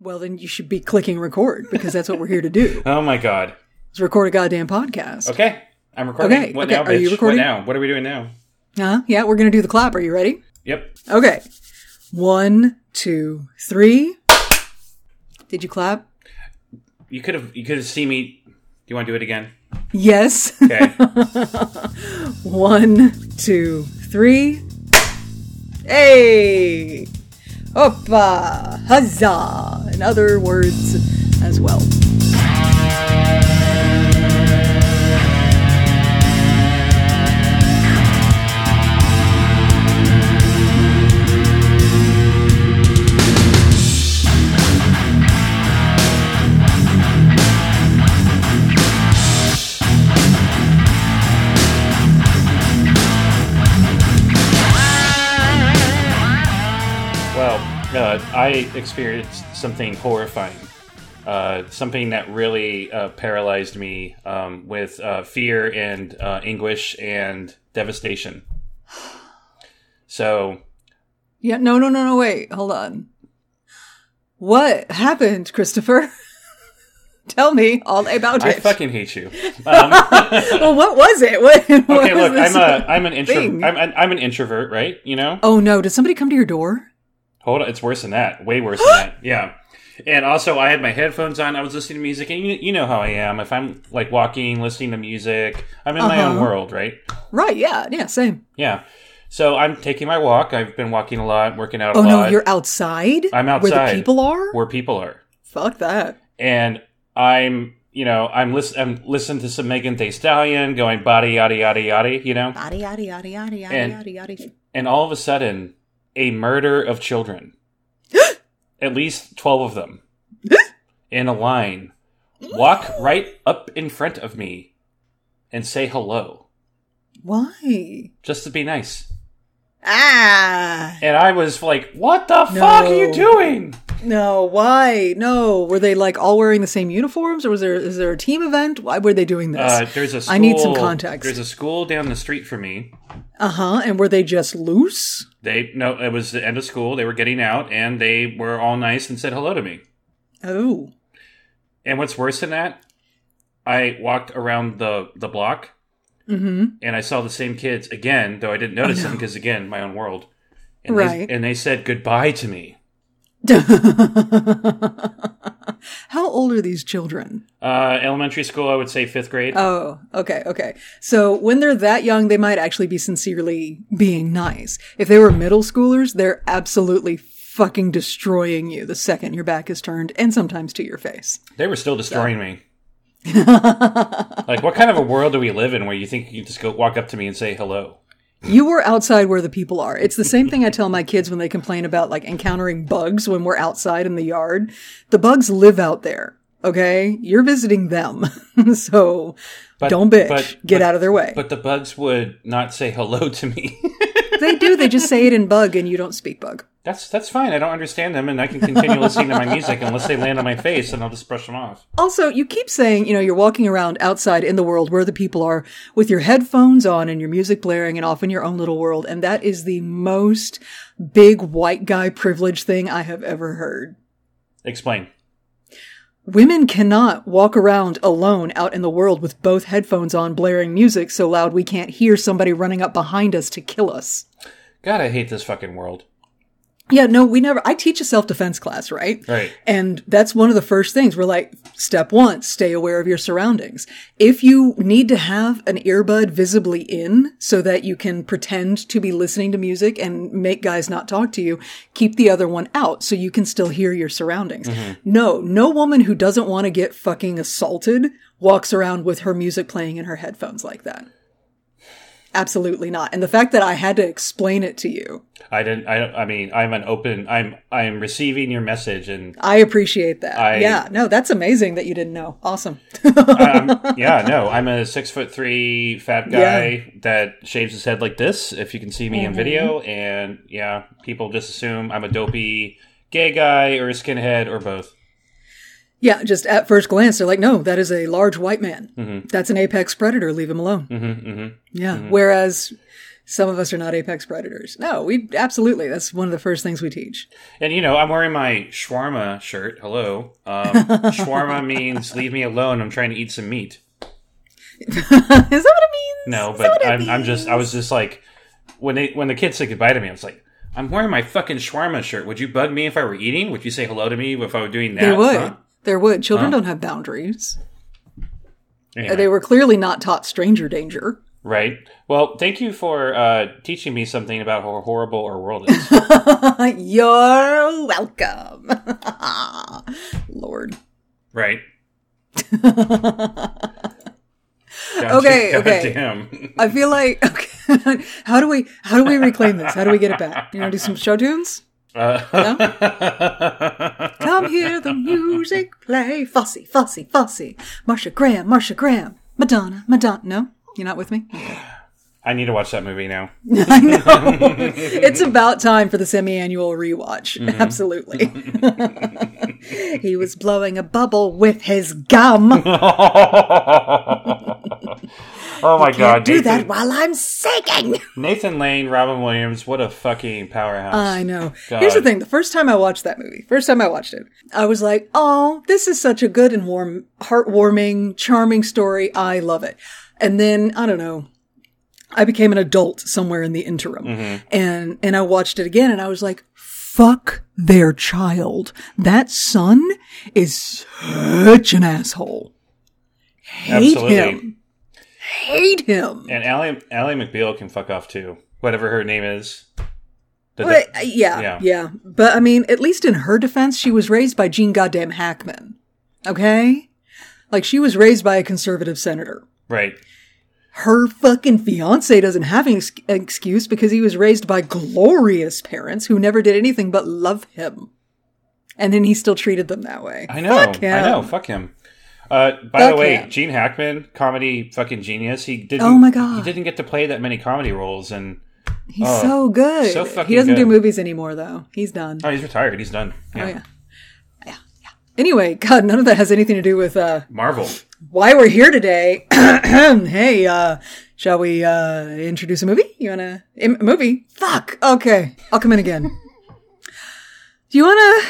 Well, then you should be clicking record because that's what we're here to do. Oh my god. Let's record a goddamn podcast. Okay, I'm recording. Okay, What okay, now, are you recording? What now? What are we doing now? Uh, yeah, we're gonna do the clap. Are you ready? Yep. Okay. One, two, three. Did you clap? You could have. You could have seen me. Do you want to do it again? Yes. Okay. One, two, three. Hey! Hoppa! Huzzah! In other words as well, I experienced something horrifying. Uh, something that really uh, paralyzed me um, with uh, fear and uh, anguish and devastation. So Yeah, no, no, no, no, wait. Hold on. What happened, Christopher? Tell me all about I it. I fucking hate you. Um, well, what was it? What, what okay, was look, this I'm a I'm an introvert. thing? I'm, I'm an introvert, right? You know. Oh no, did somebody come to your door? Hold on, it's worse than that. Way worse than that. Yeah. And also, I had my headphones on. I was listening to music, and you, you know how I am. If I'm like walking, listening to music, I'm in my own Uh-huh. world, right? Right, yeah, yeah, same. Yeah. So I'm taking my walk. I've been walking a lot, working out a Oh lot. no, you're outside? I'm Where outside. the people are? where people are, Fuck that. and I'm, you know, I'm listen, I'm listening to some Megan Thee Stallion, going body yada yada yada, you know, Yada yada yada yada yada yada yada. and all of a sudden, a murder of children, at least twelve of them, in a line, walk right up in front of me, and say hello, Why? just to be nice. Ah And I was like, "What the fuck are you doing?" no, why? No. Were they like all wearing the same uniforms or was there is there a team event? Why were they doing this? Uh, there's a school, I need some context. There's a school down the street for me. Uh-huh. And were they just loose? They no, it was the end of school. They were getting out, and they were all nice and said hello to me. Oh. And what's worse than that, I walked around the the block, Mm-hmm. and I saw the same kids again, though I didn't notice them because again, my own world. And Right. They, and they said goodbye to me. How old are these children? Uh, elementary school, I would say fifth grade. Oh, okay, okay. So when they're that young, they might actually be sincerely being nice. If they were middle schoolers, they're absolutely fucking destroying you the second your back is turned, and sometimes to your face. they were still destroying me. like, what kind of a world do we live in where you think you just go walk up to me and say hello? You were outside where the people are. It's the same thing I tell my kids when they complain about like encountering bugs when we're outside in the yard. The bugs live out there. Okay? You're visiting them. so But- don't bitch. but- Get but- out of their way. But the bugs would not say hello to me. they do. They just say it in bug and you don't speak bug. That's that's fine. I don't understand them, and I can continue listening to my music unless they land on my face, and I'll just brush them off. Also, you keep saying, you know, you're walking around outside in the world where the people are with your headphones on and your music blaring and off in your own little world. And that is the most big white guy privilege thing I have ever heard. Explain. Women cannot walk around alone out in the world with both headphones on blaring music so loud we can't hear somebody running up behind us to kill us. God, I hate this fucking world. Yeah, no, we never, I teach a self-defense class, right? Right. And that's one of the first things. We're like, step one, stay aware of your surroundings. If you need to have an earbud visibly in so that you can pretend to be listening to music and make guys not talk to you, keep the other one out so you can still hear your surroundings. Mm-hmm. No, no woman who doesn't want to get fucking assaulted walks around with her music playing in her headphones like that. Absolutely not. And the fact that I had to explain it to you, I didn't. I. I mean, I'm an open. I'm. I'm receiving your message, and I appreciate that. I- yeah, no, that's amazing that you didn't know. Awesome. um, yeah, no, I'm a six foot three fat guy that shaves his head like this. If you can see me in video, and yeah, people just assume I'm a dopey gay guy or a skinhead or both. Yeah, just at first glance, they're like, no, that is a large white man. Mm-hmm. That's an apex predator. Leave him alone. hmm hmm Yeah. Whereas some of us are not apex predators. No, we absolutely. That's one of the first things we teach. And you know, I'm wearing my shawarma shirt. Hello, um, shawarma means leave me alone. I'm trying to eat some meat. Is that what it means? No, but I'm, I'm just I was just like when they when the kids said goodbye to me, I was like, I'm wearing my fucking shawarma shirt. Would you bug me if I were eating? Would you say hello to me if I were doing that? There would. Huh? There would. Children Huh? don't have boundaries. Anyway, They were clearly not taught stranger danger. right. Well, thank you for uh, teaching me something about how horrible our world is. You're welcome. Lord. right. Okay, okay. Damn. I feel like okay. how do we how do we reclaim this? How do we get it back? You want to do some show tunes? Uh, Come hear the music play. Fosse, Fosse, Fosse. Martha Graham, Martha Graham. Madonna, Madonna. No? You're not with me? I need to watch that movie now. I know. it's about time for the semi-annual rewatch. Mm-hmm. Absolutely. he was blowing a bubble with his gum. oh my god, Do that while I'm singing. Nathan Lane, Robin Williams, what a fucking powerhouse. I know. God. Here's the thing. The first time I watched that movie, first time I watched it, I was like, oh, this is such a good and warm, heartwarming, charming story. I love it. And then, I don't know, I became an adult somewhere in the interim and, and I watched it again and I was like, fuck their child. That son is such an asshole. Hate Absolutely. him. Hate him. And Ally, Ally McBeal can fuck off too. Whatever her name is. But, uh, yeah, Yeah. yeah, But I mean, at least in her defense, she was raised by Gene Goddamn Hackman. Okay? Like, she was raised by a conservative senator. right. Her fucking fiance doesn't have an ex- excuse because he was raised by glorious parents who never did anything but love him. And then he still treated them that way. I know. Fuck him. I know. Fuck him. Uh, by Fuck the way, him. Gene Hackman, comedy fucking genius. He didn't. Oh my God. He didn't get to play that many comedy roles, and He's Oh, so good. so fucking he doesn't do movies anymore, though. He's done. oh, he's retired. He's done. Yeah. Oh, yeah. Yeah, yeah. Anyway, God, none of that has anything to do with, uh, Marvel. Why we're here today. hey, uh, shall we uh introduce a movie? You wanna a movie? Fuck. Okay, I'll come in again. Do you wanna?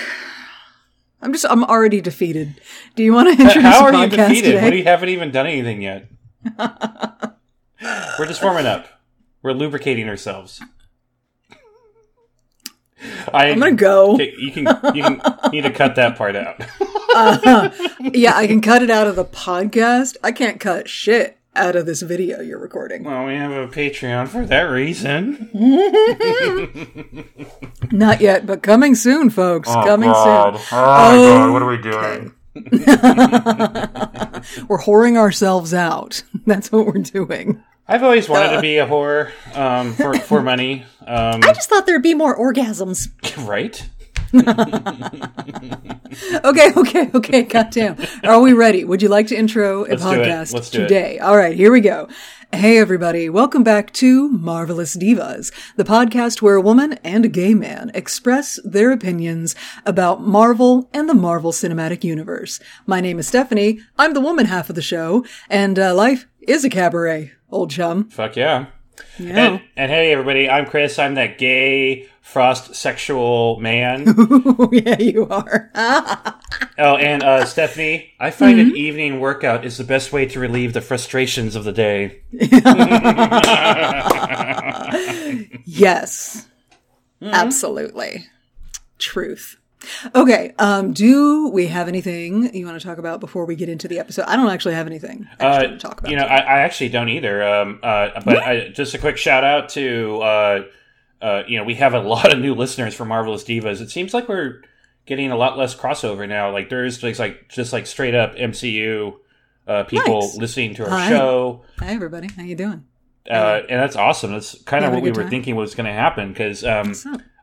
I'm just. I'm already defeated. Do you want to introduce How are you defeated? today? What do you haven't even done anything yet? We're just warming up. We're lubricating ourselves. I, I'm gonna go. Okay, you can you can need to cut that part out. Uh, yeah, I can cut it out of the podcast. I can't cut shit out of this video you're recording. well, we have a Patreon for that reason. Not yet, but coming soon, folks. Oh, coming soon. Oh soon. God, what are we doing? We're whoring ourselves out. That's what we're doing. I've always wanted to be a whore um, for for money. Um, I just thought there'd be more orgasms. right? Okay, okay, okay. Goddamn. Are we ready? Would you like to intro a Let's podcast do it. today? All right, here we go. Hey, everybody. Welcome back to Marvelous Divas, the podcast where a woman and a gay man express their opinions about Marvel and the Marvel Cinematic Universe. My name is Stephanie. I'm the woman half of the show, and uh, life is a cabaret, old chum. Fuck yeah. Yeah. And, and hey, everybody, I'm Chris. I'm that gay frost sexual man. yeah, you are. oh, and uh, Stephanie, I find Mm-hmm. an evening workout is the best way to relieve the frustrations of the day. Yes. Mm-hmm. Absolutely. Truth. Okay, um, do we have anything you want to talk about before we get into the episode? I don't actually have anything Uh, to talk about. you know, I, I actually don't either. Um, uh, but I, just a quick shout out to, uh, uh, you know, we have a lot of new listeners for Marvelous Divas. It seems like we're getting a lot less crossover now. Like there's just like just like straight up MCU uh, people Nice. listening to our Hi. show. Hi, everybody. How you doing? uh, and that's awesome. That's kind of what we were time? thinking was going to happen because um?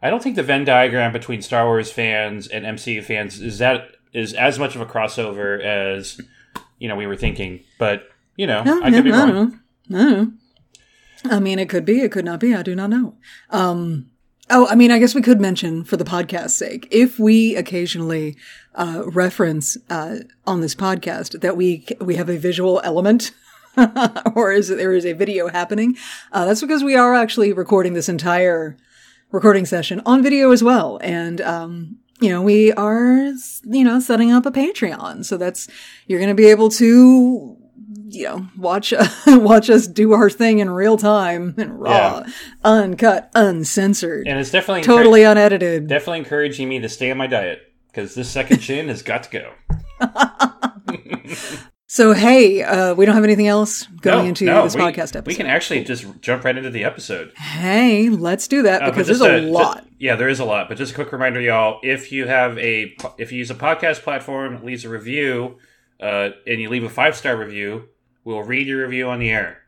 I don't think the Venn diagram between Star Wars fans and MCU fans is that is as much of a crossover as you know we were thinking. But you know, No, I could be no, wrong. don't. I. I mean, it could be, it could not be. I do not know. Um, oh, I mean, I guess we could mention for the podcast's sake, if we occasionally uh, reference uh, on this podcast that we we have a visual element or is it there is a video happening? Uh, that's because we are actually recording this entire recording session on video as well. And, um, you know, we are, you know, setting up a Patreon. So that's, you're going to be able to, you know, watch, watch us do our thing in real time and raw, Yeah. uncut, uncensored, And it's definitely totally unedited. definitely encouraging me to stay on my diet because this second chin has got to go. So, hey, uh, we don't have anything else going No, into no, this we- podcast episode. We can actually just jump right into the episode. Hey, let's do that Uh, because just there's a, ju- lot. yeah, there is a lot. But just a quick reminder, y'all: if you have a if you use a podcast platform leaves a review, uh, and you leave a five star review, we'll read your review on the air.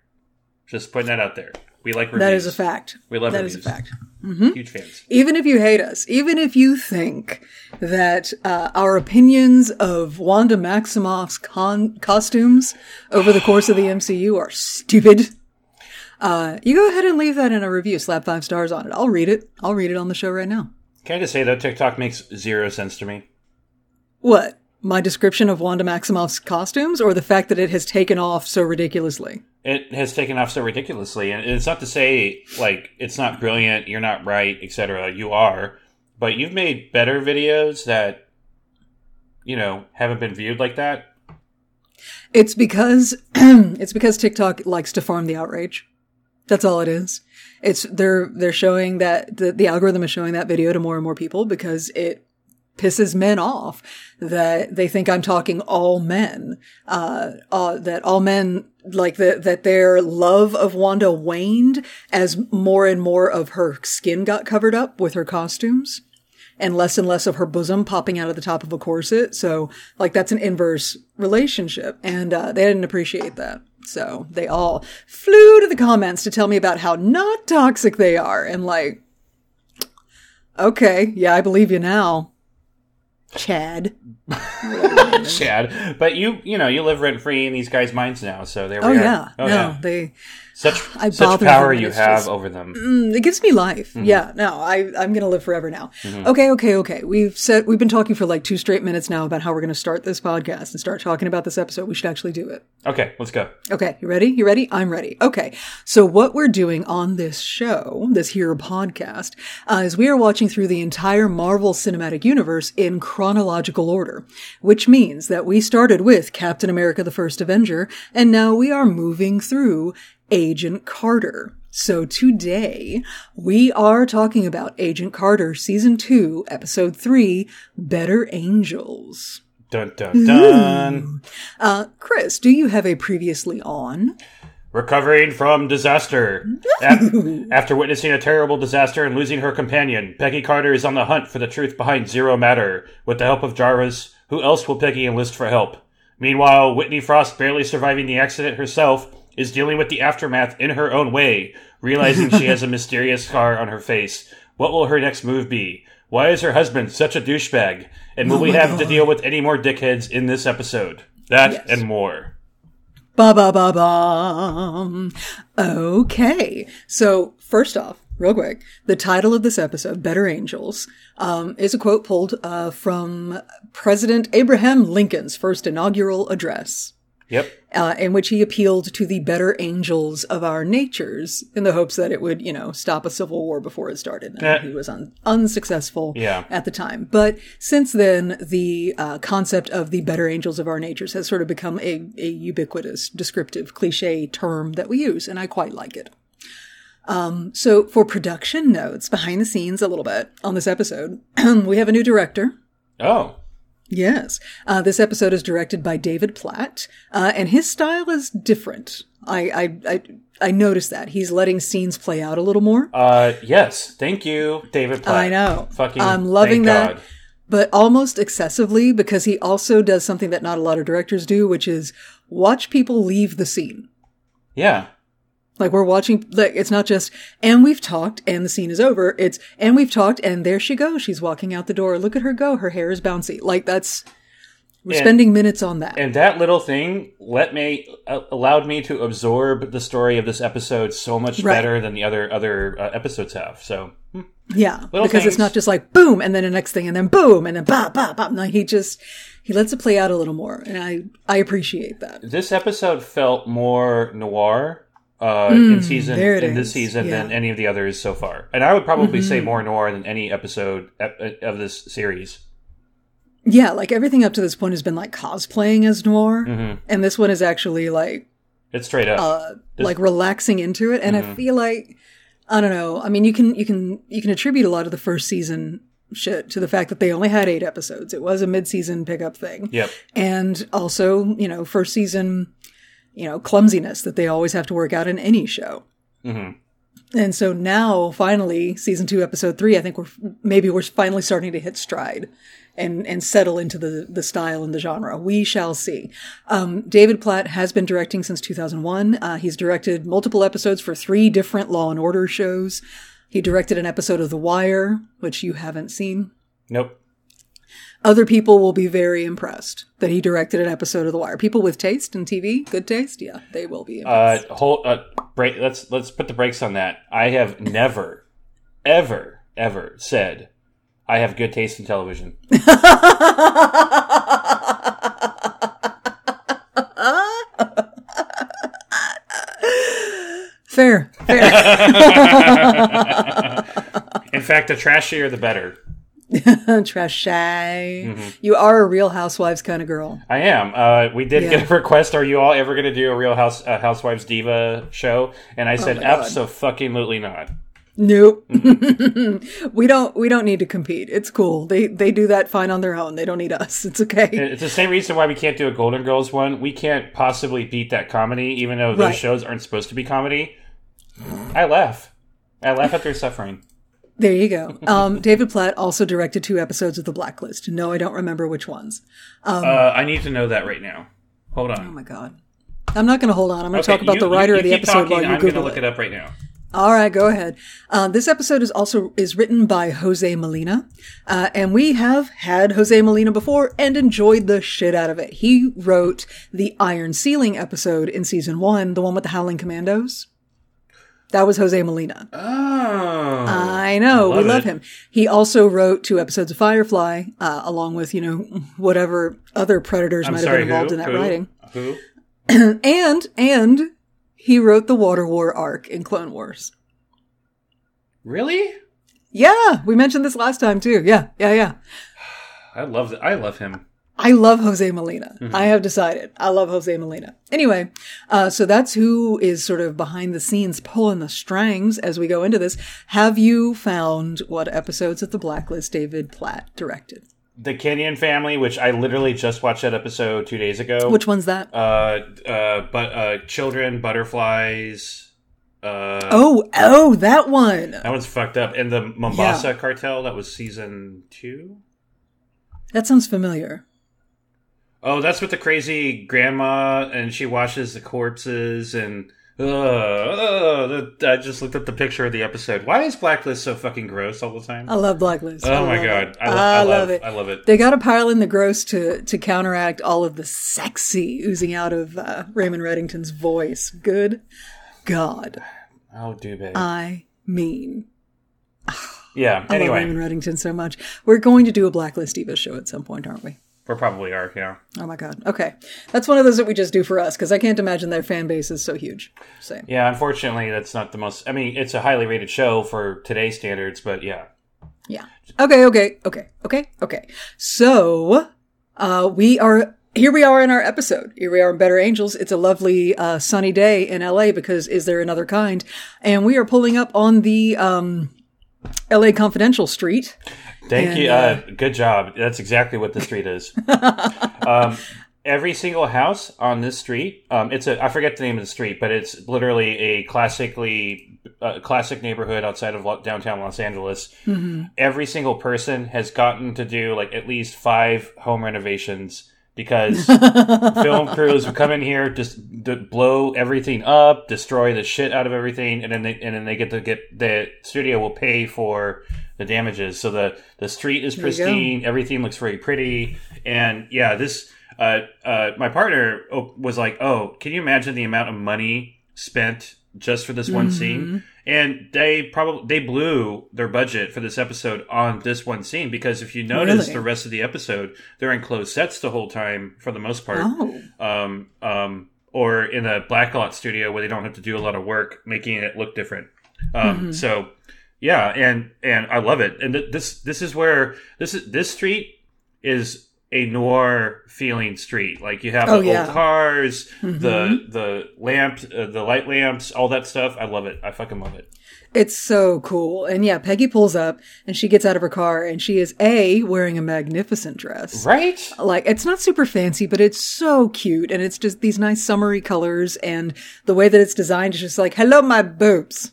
Just putting that out there. We like reviews. That is a fact. We love that That is a reviews. Fact. Huge fans. Even if you hate us, even if you think that uh, our opinions of Wanda Maximoff's con- costumes over the course of the MCU are stupid, uh, you go ahead and leave that in a review. Slap five stars on it. I'll read it. I'll read it on the show right now. Can I just say though, TikTok makes zero sense to me. What? My description of Wanda Maximoff's costumes, or the fact that it has taken off so ridiculously? It has taken off so ridiculously, and it's not to say like it's not brilliant, you're not right, etc. You are, but you've made better videos that you know haven't been viewed like that. It's because it's because TikTok likes to farm the outrage. That's all it is. It's they're they're showing that the, the algorithm is showing that video to more and more people because it pisses men off that they think I'm talking all men. Uh, uh that all men like that that their love of Wanda waned as more and more of her skin got covered up with her costumes and less and less of her bosom popping out of the top of a corset. So, like, that's an inverse relationship. And uh, they didn't appreciate that. So, they all flew to the comments to tell me about how not toxic they are. And, like, okay, yeah, I believe you now. Chad. Chad, but you you know you live rent free in these guys' minds now, so there we Oh, are. yeah. Oh, no, yeah. they. Such I such power you have just- over them. Mm, it gives me life. Mm-hmm. Yeah, no, I, I'm gonna live forever now. Okay, okay, okay. We've said we've been talking for like two straight minutes now about how we're gonna start this podcast and start talking about this episode. We should actually do it. Okay, let's go. Okay, you ready? You ready? I'm ready. Okay. So what we're doing on this show, this here podcast, uh, is we are watching through the entire Marvel Cinematic Universe in chronological order, which means that we started with Captain America the First Avenger, and now we are moving through Agent Carter. So today we are talking about Agent Carter Season 2, Episode 3, Better Angels. Dun dun dun. Uh, Chris, do you have a previously on? Recovering from disaster. Af- After witnessing a terrible disaster and losing her companion, Peggy Carter is on the hunt for the truth behind Zero Matter. With the help of Jarvis, who else will Peggy enlist for help? Meanwhile, Whitney Frost, barely surviving the accident herself, is dealing with the aftermath in her own way, realizing she has a mysterious scar on her face. What will her next move be? Why is her husband such a douchebag? And will we have to deal with any more dickheads in this episode? That Yes. and more. Ba ba ba bum. Okay. So first off, real quick, the title of this episode, "Better Angels," um, is a quote pulled uh, from President Abraham Lincoln's first inaugural address. Yep. Uh, in which he appealed to the better angels of our natures in the hopes that it would, you know, stop a civil war before it started. And Eh. he was un- unsuccessful Yeah. at the time. But since then, the uh, concept of the better angels of our natures has sort of become a, a ubiquitous, descriptive, cliche term that we use, and I quite like it. Um, so for production notes, behind the scenes a little bit on this episode, we have a new director. Oh. Yes. Uh, this episode is directed by David Platt, uh, and his style is different. I, I, I, I noticed that. He's letting scenes play out a little more. Uh, yes. Thank you, David Platt. I know. Fucking. I'm loving that. God. But almost excessively because he also does something that not a lot of directors do, which is watch people leave the scene. Yeah. Like we're watching, like it's not just, and we've talked and the scene is over. It's, and we've talked and there she goes. She's walking out the door. Look at her go. Her hair is bouncy. Like that's, we're And- spending minutes on that. And that little thing let me uh, allowed me to absorb the story of this episode so much Right. better than the other other uh, episodes have. So Yeah, Little because things. it's not just like boom and then the next thing and then boom and then ba ba ba. No, he just he lets it play out a little more, and I I appreciate that. This episode felt more noir uh, in season Mm, there it in this is. season than Yeah. Mm-hmm. any of the others so far, and I would probably say more noir than any episode of this series. Yeah, like everything up to this point has been like cosplaying as noir, Mm-hmm. and this one is actually like It's straight up. uh, like relaxing into it and i feel like i don't know i mean you can you can you can attribute a lot of the first season shit to the fact that they only had eight episodes it was a mid-season pickup thing yep. and also you know first season you know clumsiness that they always have to work out in any show. Mhm. and so now finally season two episode three i think we're maybe we're finally starting to hit stride and and settle into the the style and the genre. We shall see. Um, david platt has been directing since 2001 uh, he's directed multiple episodes for three different law and order shows. He directed an episode of the wire which you haven't seen. Nope. Other people will be very impressed that he directed an episode of The Wire. People with taste in TV, good taste, yeah, they will be. Uh, hold. Uh, break. Let's let's put the brakes on that. I have never, ever, ever said I have good taste in television. fair, fair. In fact, the trashier the better. Trash shy. Mm-hmm. You are a Real Housewives kind of girl. I am. Uh, we did Yeah. get a request. Are you all ever going to do a Real House uh, Housewives diva show? And I said, Oh absolutely not. Nope. we don't. We don't need to compete. It's cool. They they do that fine on their own. They don't need us. It's okay. It's the same reason why we can't do a Golden Girls one. We can't possibly beat that comedy, even though those Right. shows aren't supposed to be comedy. I laugh. I laugh at their suffering. There you go. Um, David Platt also directed two episodes of The Blacklist. No, I don't remember which ones. Uh, I need to know that right now. Hold on. Oh my god. I'm not going to hold on. I'm going to Okay, talk about you- the writer you- of the episode talking, while you I'm gonna look it. it up right now. All right, go ahead. Uh, this episode is also is written by Jose Molina, uh, and we have had Jose Molina before and enjoyed the shit out of it. He wrote the Iron Ceiling episode in season one, the one with the Howling Commandos. That was Jose Molina. Oh, I know we love love it. him. He also wrote two episodes of Firefly, uh, along with you know whatever other predators I'm might sorry. have been involved who? in that who? writing. Who? And and he wrote the Water War arc in Clone Wars. Really? Yeah, we mentioned this last time too. Yeah, yeah, yeah. I love. that. I love him. I love Jose Molina. Mm-hmm. I have decided. I love Jose Molina. Anyway, uh, so that's who is sort of behind the scenes pulling the strings as we go into this. Have you found what episodes of The Blacklist David Platt directed? The Kenyon family, which I literally just watched that episode two days ago. Which one's that? uh, uh, but uh, children, butterflies. Uh, oh, oh, that one. that one's fucked up. And the Mombasa cartel. That was season two. That sounds familiar. Oh, that's with the crazy grandma, and she washes the corpses, and uh, uh, I just looked up the picture of the episode. Why is Blacklist so fucking gross all the time? I love Blacklist. oh my god. I, lo- I, love, it. I love it. They got to pile in the gross to to counteract all of the sexy oozing out of uh, Raymond Reddington's voice. Good God, Oh, do babe. I mean, yeah. I love Raymond Reddington so much. We're going to do a Blacklist Diva show at some point, aren't we? We probably are. Yeah. Oh my God. Okay, that's one of those that we just do for us because I can't imagine their fan base is so huge. Same. Yeah. Unfortunately, that's not the most. I mean, it's a highly rated show for today's standards, but yeah. Yeah. Okay, okay, okay, okay, okay. So, uh, we are, here we are in our episode. Here we are in Better Angels. It's a lovely, uh, sunny day in LA because is there another kind? And we are pulling up on the, um, LA Confidential Street. Thank And, you. uh, Uh, good job. That's exactly what the street is. um, every single house on this street, um, it's a I forget the name of the street, but it's literally a classically uh, classic neighborhood outside of downtown Los Angeles. Every single person has gotten to do like at least five home renovations because film crews would come in here, just d- blow everything up, destroy the shit out of everything, and then they and then they get to get the studio will pay for the damages. So the the street is pristine, everything looks very pretty, and yeah, this uh, uh, my partner oh, was like, "Oh, can you imagine the amount of money spent just for this one scene, and they probably they blew their budget for this episode on this one scene because if you notice Really? the rest of the episode, they're in closed sets the whole time for the most part. Oh. Um, um, or in a blackout studio where they don't have to do a lot of work making it look different. Um, so yeah, and and I love it. And th- this this is where this is this street is a noir feeling street. Like you have Oh, the yeah. Mm-hmm. old cars, the the lamp, uh, the light lamps, all that stuff. I love it. I fucking love it. It's so cool. And yeah, Peggy pulls up and she gets out of her car and she is A, wearing a magnificent dress. Right? Like, it's not super fancy, but it's so cute. And it's just these nice summery colors. And the way that it's designed is just like, hello, my boobs.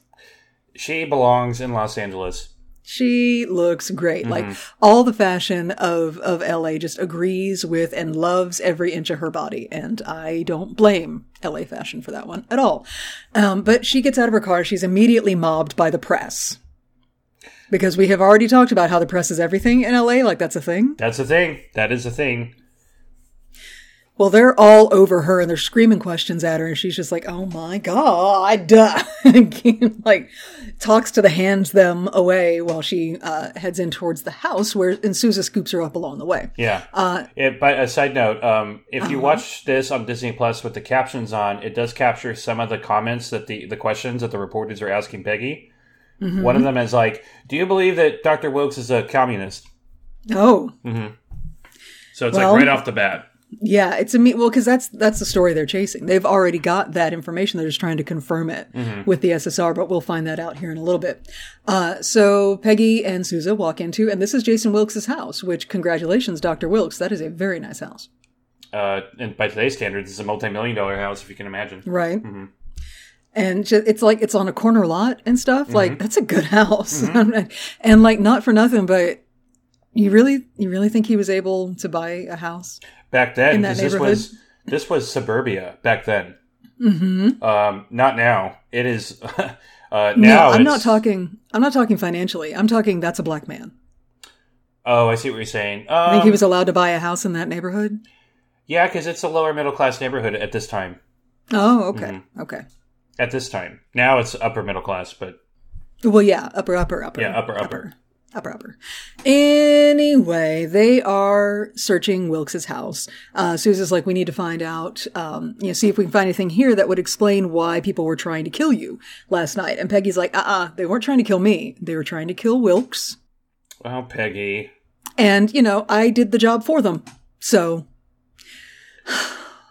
She belongs in Los Angeles. She looks great. Like all the fashion of, of LA just agrees with and loves every inch of her body. And I don't blame LA fashion for that one at all. Um, but she gets out of her car. She's immediately mobbed by the press. Because we have already talked about how the press is everything in LA. Like that's a thing. That's a thing. That is a thing. Well, they're all over her and they're screaming questions at her, and she's just like, "Oh my god!" And like talks to the hands them away while she uh, heads in towards the house, where and Sousa scoops her up along the way. Yeah. Uh, It, but a side note, um, if Uh-huh. you watch this on Disney Plus with the captions on, it does capture some of the comments that the, the questions that the reporters are asking Peggy. Mm-hmm. One of them is like, "Do you believe that Dr. Wilkes is a communist?" Oh, So it's Well- like right off the bat. Yeah, it's a me. Well, because that's that's the story they're chasing. They've already got that information. They're just trying to confirm it with the SSR, but we'll find that out here in a little bit. Uh, so Peggy and Sousa walk into, and this is Jason Wilkes' house. Which congratulations, Doctor Wilkes. That is a very nice house. Uh, and by today's standards, it's a multi-million dollar house, if you can imagine. right? And ju- it's like it's on a corner lot and stuff. Like that's a good house, and like not for nothing, but you really, you really think he was able to buy a house? Back then, because this was this was suburbia back then. Mm-hmm. Um, not now. It is. uh, now no, I'm not talking. I'm not talking financially. I'm talking that's a black man. Oh, I see what you're saying. Um, I think he was allowed to buy a house in that neighborhood. Yeah, because it's a lower middle class neighborhood at this time. Oh, okay, Mm-hmm. okay. At this time, now it's upper middle class, but Well, yeah, upper, upper, upper. Yeah, upper, upper. Upper, upper. Anyway, they are searching Wilkes's house. Uh, Sousa's like, we need to find out, um, you know, see if we can find anything here that would explain why people were trying to kill you last night. And Peggy's like, uh-uh, they weren't trying to kill me. They were trying to kill Wilkes. well, Peggy. And, you know, I did the job for them. So,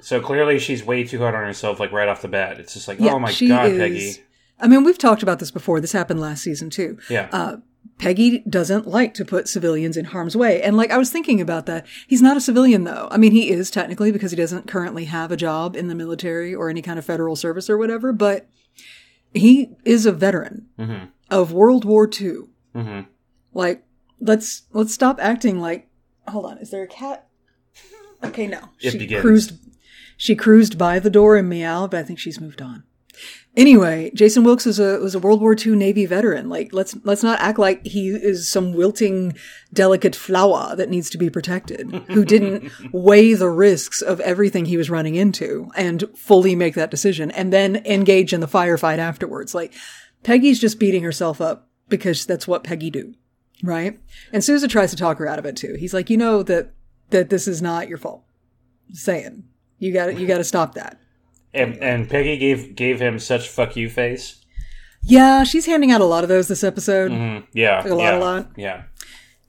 So clearly, she's way too hard on herself. Like right off the bat, it's just like, yeah, oh my she god, is- Peggy. I mean, we've talked about this before. This happened last season too. Yeah, uh, Peggy doesn't like to put civilians in harm's way. And like I was thinking about that. He's not a civilian though. I mean, he is technically because he doesn't currently have a job in the military or any kind of federal service or whatever, but he is a veteran Mm-hmm. of World War II. Mhm. Like, let's let's stop acting like hold on, is there a cat? Okay, no. It she begins. cruised she cruised by the door and meowed, but I think she's moved on. Anyway, Jason Wilkes was a was a World War II Navy veteran. Like let's let's not act like he is some wilting, delicate flower that needs to be protected. Who didn't weigh the risks of everything he was running into and fully make that decision, and then engage in the firefight afterwards. Like Peggy's just beating herself up because that's what Peggy do, right? And Sousa tries to talk her out of it too. He's like, you know that that this is not your fault. Saying, you got you got to stop that. And and Peggy gave gave him such fuck you face. Yeah, she's handing out a lot of those this episode. Mm, yeah, A lot, yeah, a lot. Yeah,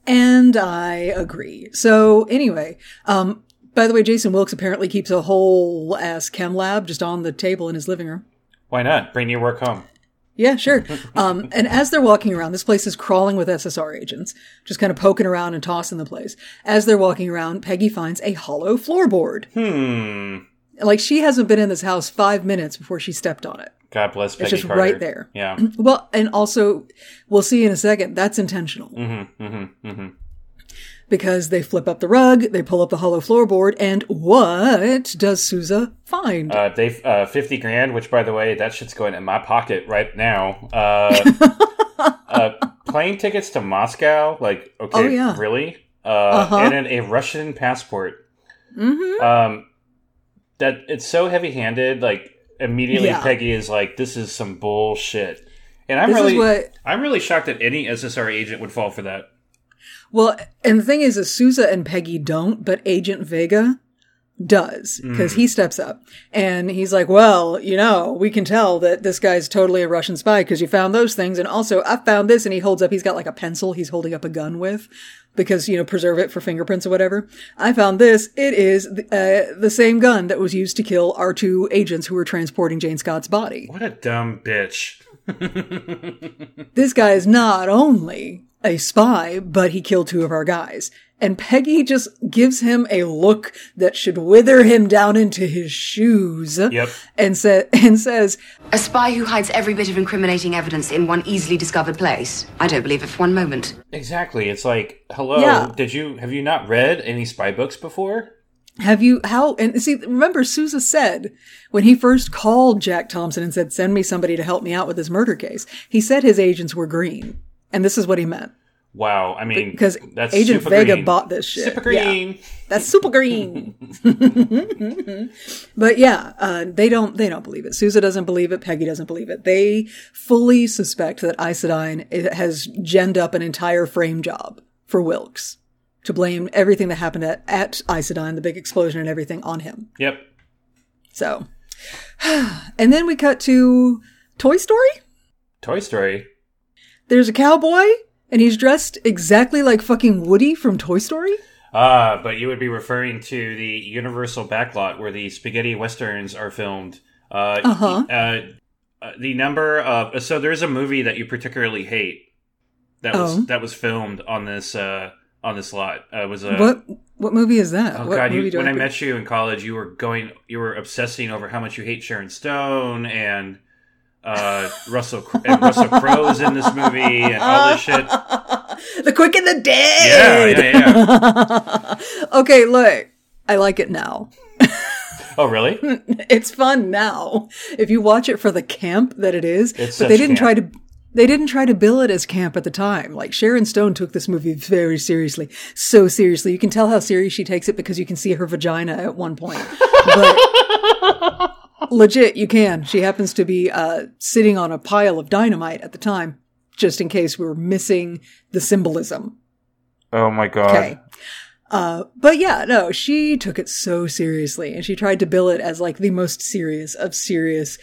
And I agree. So anyway, um, by the way, Jason Wilkes apparently keeps a whole ass chem lab just on the table in his living room. why not bring your work home? Yeah, sure. Um, and as they're walking around, this place is crawling with SSR agents, just kind of poking around and tossing the place. As they're walking around, Peggy finds a hollow floorboard. Hmm. Like she hasn't been in this house five minutes before she stepped on it. God bless Peggy It's just Carter. right there. Yeah. Well, and also, we'll see in a second, that's intentional. Mm-hmm. Mm-hmm. Mm-hmm. because they flip up the rug, they pull up the hollow floorboard, and what does Sousa find? Uh, they uh, fifty grand, which by the way, that shit's going in my pocket right now. Uh, uh, plane tickets to Moscow, like okay, Oh, yeah. really? Uh, Uh-huh. And then a Russian passport. mm-hmm. Um, that it's so heavy-handed. Like immediately Yeah. Peggy is like, "This is some bullshit," and I'm This really, what- I'm really shocked that any SSR agent would fall for that. Well, and the thing is, is Sousa and Peggy don't, but Agent Vega does because he steps up and he's like, "Well, you know, we can tell that this guy's totally a Russian spy because you found those things, and also I found this." And he holds up, he's got like a pencil he's holding up a gun with because you know preserve it for fingerprints or whatever. I found this. It is uh, the same gun that was used to kill our two agents who were transporting Jane Scott's body. What a dumb bitch. this guy is not only a spy, but he killed two of our guys. And Peggy just gives him a look that should wither him down into his shoes. Yep. And, sa- and says, A spy who hides every bit of incriminating evidence in one easily discovered place? I don't believe it for one moment. Exactly. It's like, hello, Yeah. did you have you not read any spy books before? Have you, how, and see, remember, Sousa said when he first called Jack Thompson and said, send me somebody to help me out with this murder case, he said his agents were green. And this is what he meant. Wow. I mean, Because that's Agent super Vega green. bought this shit. Super Yeah. green. That's super green. but yeah, uh, they don't they don't believe it. Sousa doesn't believe it. Peggy doesn't believe it. They fully suspect that Isodyne i- has ginned up an entire frame job for Wilkes to blame everything that happened at, at Isodyne, the big explosion and everything, on him. Yep. So, and then we cut to Toy Story. Toy Story. There's a cowboy, and he's dressed exactly like fucking Woody from Toy Story. Ah, but you would be referring to the Universal backlot where the spaghetti westerns are filmed. Uh, Uh-huh. uh, uh, the number of so there's a movie that you particularly hate that was Oh. that was filmed on this uh, on this lot. Uh, was a what what movie is that? Oh what god! You, when I pick? met you in college, you were going, you were obsessing over how much you hate Sharon Stone and uh, Russell and Russell Crowe's in this movie and all this shit. The Quick and the Dead. yeah, yeah. yeah. okay, look, I like it now. Oh, really? It's fun now. If you watch it for the camp that it is, It's but they didn't camp. try to. They didn't try to bill it as camp at the time. Like Sharon Stone took this movie very seriously, so seriously. You can tell how serious she takes it because you can see her vagina at one point. But legit, you can. She happens to be uh, sitting on a pile of dynamite at the time, just in case we were missing the symbolism. Oh my god! Okay. Uh, but yeah, no, she took it so seriously and she tried to bill it as like the most serious of serious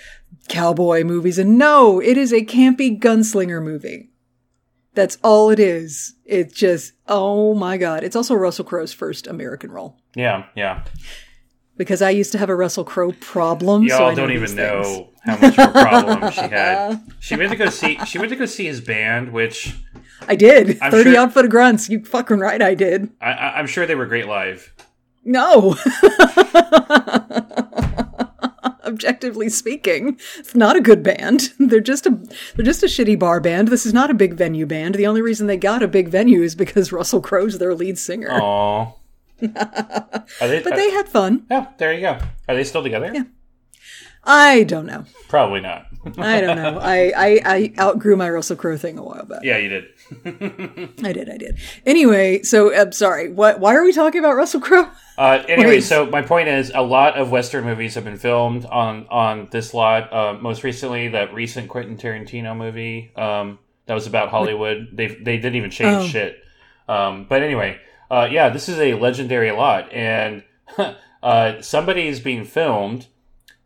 cowboy movies. And no, it is a campy gunslinger movie. That's all it is. It's just, oh my God. It's also Russell Crowe's first American role Yeah, yeah. Because I used to have a Russell Crowe problem. so I Y'all know don't these even know how much of a problem she had. She went to go see. She went to go see his band, which I did. I'm 30 sure- odd foot of grunts. You fucking right, I did. I, I, I'm sure they were great live. No. Objectively speaking, it's not a good band. They're just a they're just a shitty bar band. This is not a big venue band. The only reason they got a big venue is because Russell Crowe's their lead singer. Aw. Are they? But they had fun. yeah, there you go. Are they still together? Yeah. I don't know. Probably not. I don't know. I, I, I outgrew my Russell Crowe thing a while back. yeah, you did. I did, I did. Anyway, so I'm sorry. What why are we talking about Russell Crowe? Uh, anyway, so my point is, a lot of Western movies have been filmed on on this lot. Uh, most recently, that recent Quentin Tarantino movie um, that was about Hollywood. They they didn't even change Oh. shit. Um, but anyway, uh, yeah, this is a legendary lot, and uh, somebody is being filmed.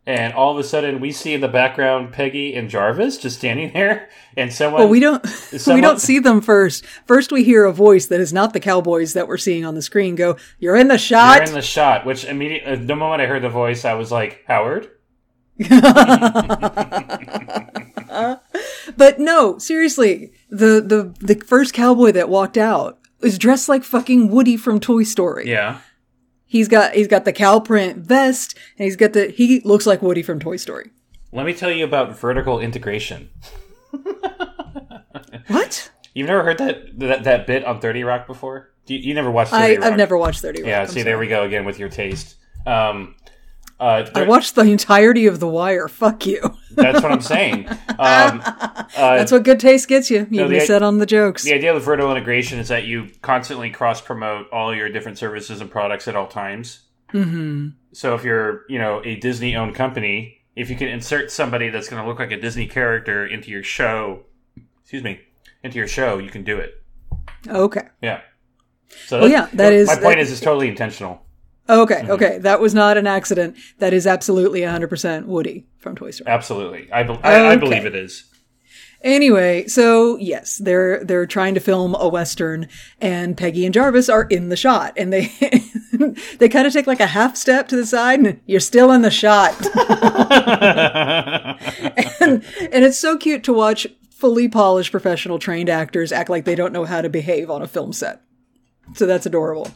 And all of a sudden, we see in the background Peggy and Jarvis just standing there, and someone. Well, we don't we don't see them first. First, we hear a voice that is not the cowboys that we're seeing on the screen. Go, you're in the shot. You're in the shot, which immediately, uh, the moment I heard the voice, I was like, Howard? but no, seriously, the the the first cowboy that walked out is dressed like fucking Woody from Toy Story. Yeah. He's got he's got the cow print vest, and he's got the he looks like Woody from Toy Story. Let me tell you about vertical integration. What? You've never heard that that, that bit on 30 Rock before? You, you never watched 30 I Rock? I've never watched Thirty. Rock, Yeah, I'm see, there we go again with your taste. Um, uh, I watched the entirety of The Wire. Fuck you. that's what I'm saying. Um, uh, That's what good taste gets you. You No, miss out on the jokes. the idea of vertical integration is that you constantly cross promote all your different services and products at all times. Mm-hmm. So if you're, you know, a Disney owned company, if you can insert somebody that's going to look like a Disney character into your show, excuse me, into your show, you can do it. Okay. Yeah. So Well, yeah, that is- my point that- is it's totally intentional. Okay. Okay. That was not an accident. That is absolutely 100% Woody from Toy Story. Absolutely, I, be- I, I believe it is. Anyway, so yes, they're they're trying to film a western, and Peggy and Jarvis are in the shot, and they they kind of take like a half step to the side, and you're still in the shot, and, and it's so cute to watch fully polished professional trained actors act like they don't know how to behave on a film set. So that's adorable.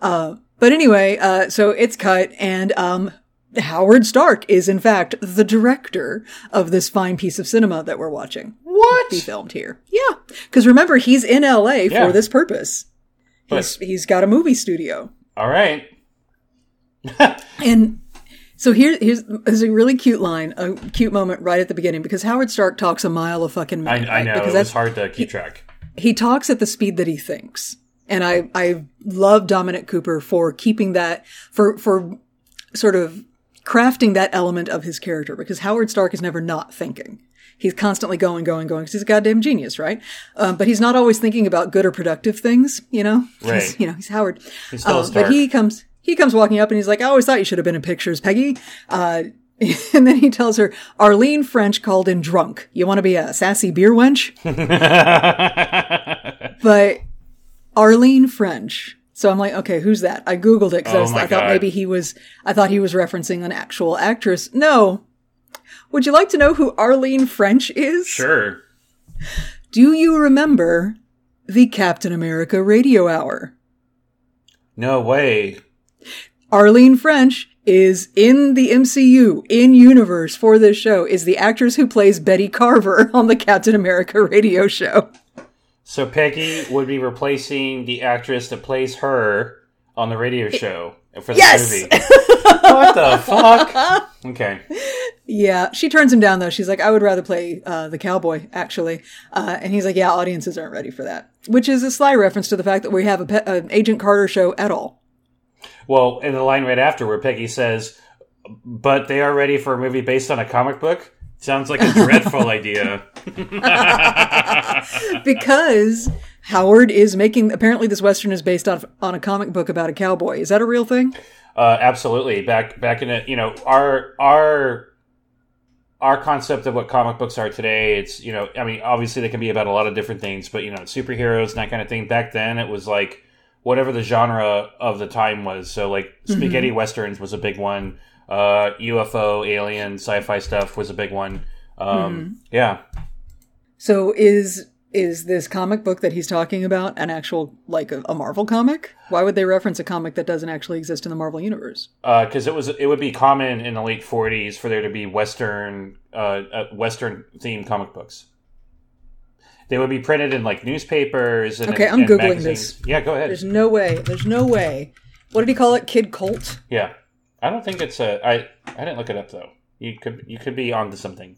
Uh, but anyway, uh, so it's cut, and um, Howard Stark is in fact the director of this fine piece of cinema that we're watching What? be filmed here. Yeah, because remember he's in L.A. Yeah. for this purpose. But- He's he's got a movie studio, All right. and so here here's, here's a really cute line, a cute moment right at the beginning because Howard Stark talks a mile a fucking I, minute. I right? know because it was hard to keep track. he talks at the speed that he thinks. And I, I love Dominic Cooper for keeping that, for, for sort of crafting that element of his character because Howard Stark is never not thinking. He's constantly going, going, going because he's a goddamn genius, right? Um, but he's not always thinking about good or productive things, you know? He's, you know, he's Howard. He's still Uh, but he comes, he comes walking up and he's like, I always thought you should have been in pictures, Peggy. Uh, and then he tells her, Arlene French called in drunk. You want to be a sassy beer wench? but Arlene French. So I'm like, okay, who's that? I googled it because Oh I, I thought maybe he was. I thought he was referencing an actual actress. No. Would you like to know who Arlene French is? Sure. Do you remember the Captain America Radio Hour? No way. Arlene French is in the MCU, in universe for this show, is the actress who plays Betty Carver on the Captain America radio show. So Peggy would be replacing the actress that plays her on the radio show for the Yes! movie. what the fuck? Okay. Yeah, she turns him down though. She's like, I would rather play uh, the cowboy, actually. Uh, and he's like, Yeah, audiences aren't ready for that. Which is a sly reference to the fact that we have a pe- an Agent Carter show at all. Well, in the line right after where Peggy says, "But they are ready for a movie based on a comic book." Sounds like a dreadful idea. Because Howard is making, apparently, this Western is based on, on a comic book about a cowboy. Is that a real thing? Uh, absolutely. Back back in it, you know, our our our concept of what comic books are today, it's you know, I mean, obviously they can be about a lot of different things, but you know, superheroes and that kind of thing. Back then, it was like whatever the genre of the time was. So like spaghetti westerns was a big one. Uh, UFO, alien, sci-fi stuff was a big one. Um, Yeah, So is is this comic book that he's talking about an actual, like a, a Marvel comic? Why would they reference a comic that doesn't actually exist in the Marvel universe? because it was it would be common in the late '40s for there to be western uh, uh, western themed comic books. They would be printed in like newspapers and Okay, I'm and Googling magazines. this. Yeah, go ahead. There's no way. There's no way. What did he call it? Kid Colt? Yeah, I don't think it's a. I I didn't look it up though. You could you could be onto something.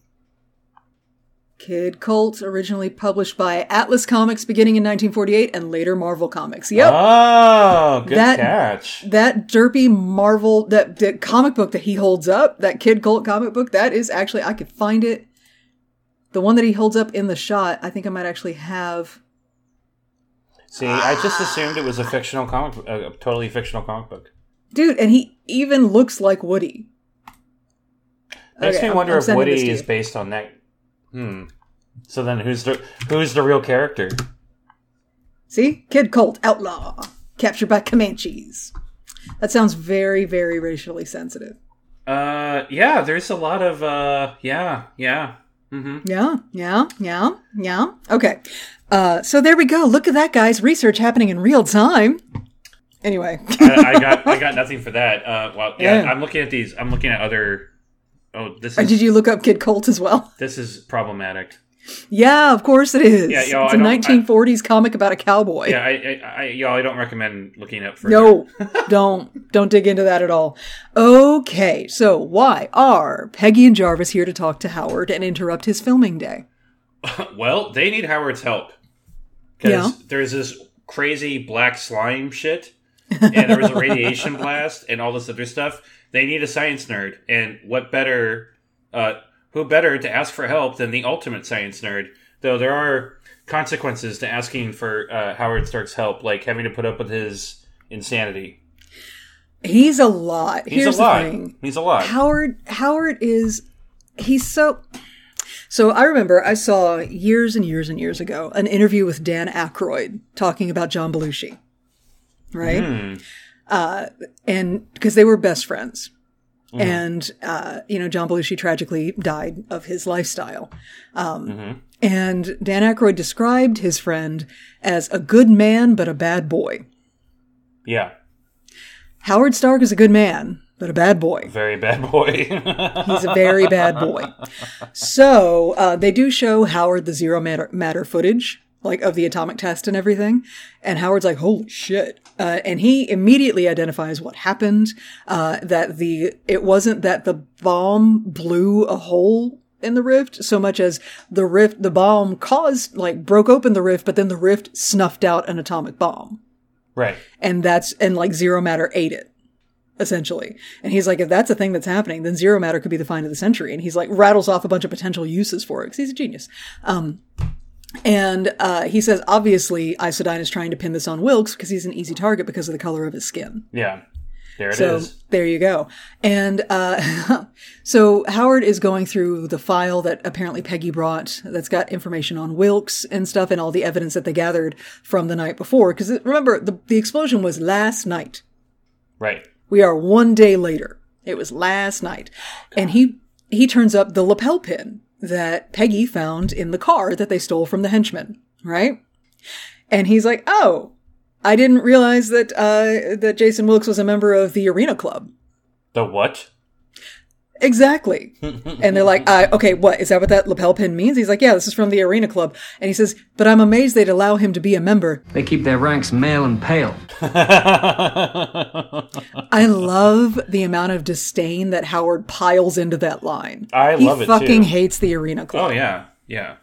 Kid Colt, originally published by Atlas Comics beginning in 1948 and later Marvel Comics. Yep. Oh, good That- catch. that derpy Marvel, that, that comic book that he holds up, that Kid Colt comic book, that is actually, I could find it. The one that he holds up in the shot, I think I might actually have. See, I just assumed it was a fictional comic, a totally fictional comic book. Dude, and he even looks like Woody. Makes Okay, me I'm- wonder I'm if Woody is based on that. Hmm. So then, who's the who's the real character? See? Kid Colt, outlaw, captured by Comanches. That sounds very, very racially sensitive. Uh, yeah, there's a lot of uh, yeah, yeah. Mm-hmm. Yeah, yeah, yeah, yeah. Okay. Uh, so there we go. Look at that, guys. Research happening in real time. Anyway. I, I got I got nothing for that. Uh, well, yeah, Yeah. I'm looking at these. I'm looking at other. Oh, this is Did you look up Kid Colt as well? this is problematic. Yeah, of course it is. Yeah, yo, it's I a don't- I- 1940s comic about a cowboy. Yeah, I, I, I y'all, I don't recommend looking up for. No, don't don't dig into that at all. Okay, so why are Peggy and Jarvis here to talk to Howard and interrupt his filming day? Well, they need Howard's help because Yeah. there's this crazy black slime shit, and there was a radiation blast and all this other stuff. They need a science nerd, and what better uh, who better to ask for help than the ultimate science nerd? Though there are consequences to asking for uh, Howard Stark's help, like having to put up with his insanity. He's a lot. He's Here's a lot. the thing. He's a lot. Howard Howard is he's so so I remember I saw years and years and years ago an interview with Dan Aykroyd talking about John Belushi. Right? Hmm. Uh and because they were best friends. Mm-hmm. And uh, you know, John Belushi tragically died of his lifestyle. Um Mm-hmm. and Dan Aykroyd described his friend as a good man but a bad boy. yeah, Howard Stark is a good man, but a bad boy. very bad boy. He's a very bad boy. So uh, they do show Howard the zero matter, matter footage, like of the atomic test and everything. And Howard's like, "Holy shit!" Uh, and he immediately identifies what happened. Uh, that the it wasn't that the bomb blew a hole in the rift so much as the rift, the bomb caused like broke open the rift, but then the rift snuffed out an atomic bomb right. and that's and like zero matter ate it essentially and he's like if that's a thing that's happening then zero matter could be the find of the century and he's like rattles off a bunch of potential uses for it because he's a genius um and uh, he says obviously Isodyne is trying to pin this on Wilkes because he's an easy target because of the color of his skin. Yeah. There it is. So there you go. And uh, so Howard is going through the file that apparently Peggy brought that's got information on Wilkes and stuff and all the evidence that they gathered from the night before. Because remember, the, the explosion was last night. Right. We are one day later. It was last night. And he he turns up the lapel pin that Peggy found in the car that they stole from the henchman, right? And he's like, "Oh, I didn't realize that uh that Jason Wilkes was a member of the Arena Club." The what? Exactly. and they're like, uh, okay, what? Is that what that lapel pin means? He's like, yeah, this is from the Arena Club. And he says, but I'm amazed they'd allow him to be a member. They keep their ranks male and pale. I love the amount of disdain that Howard piles into that line. I he love it, fucking too. hates the Arena Club. Oh yeah, yeah.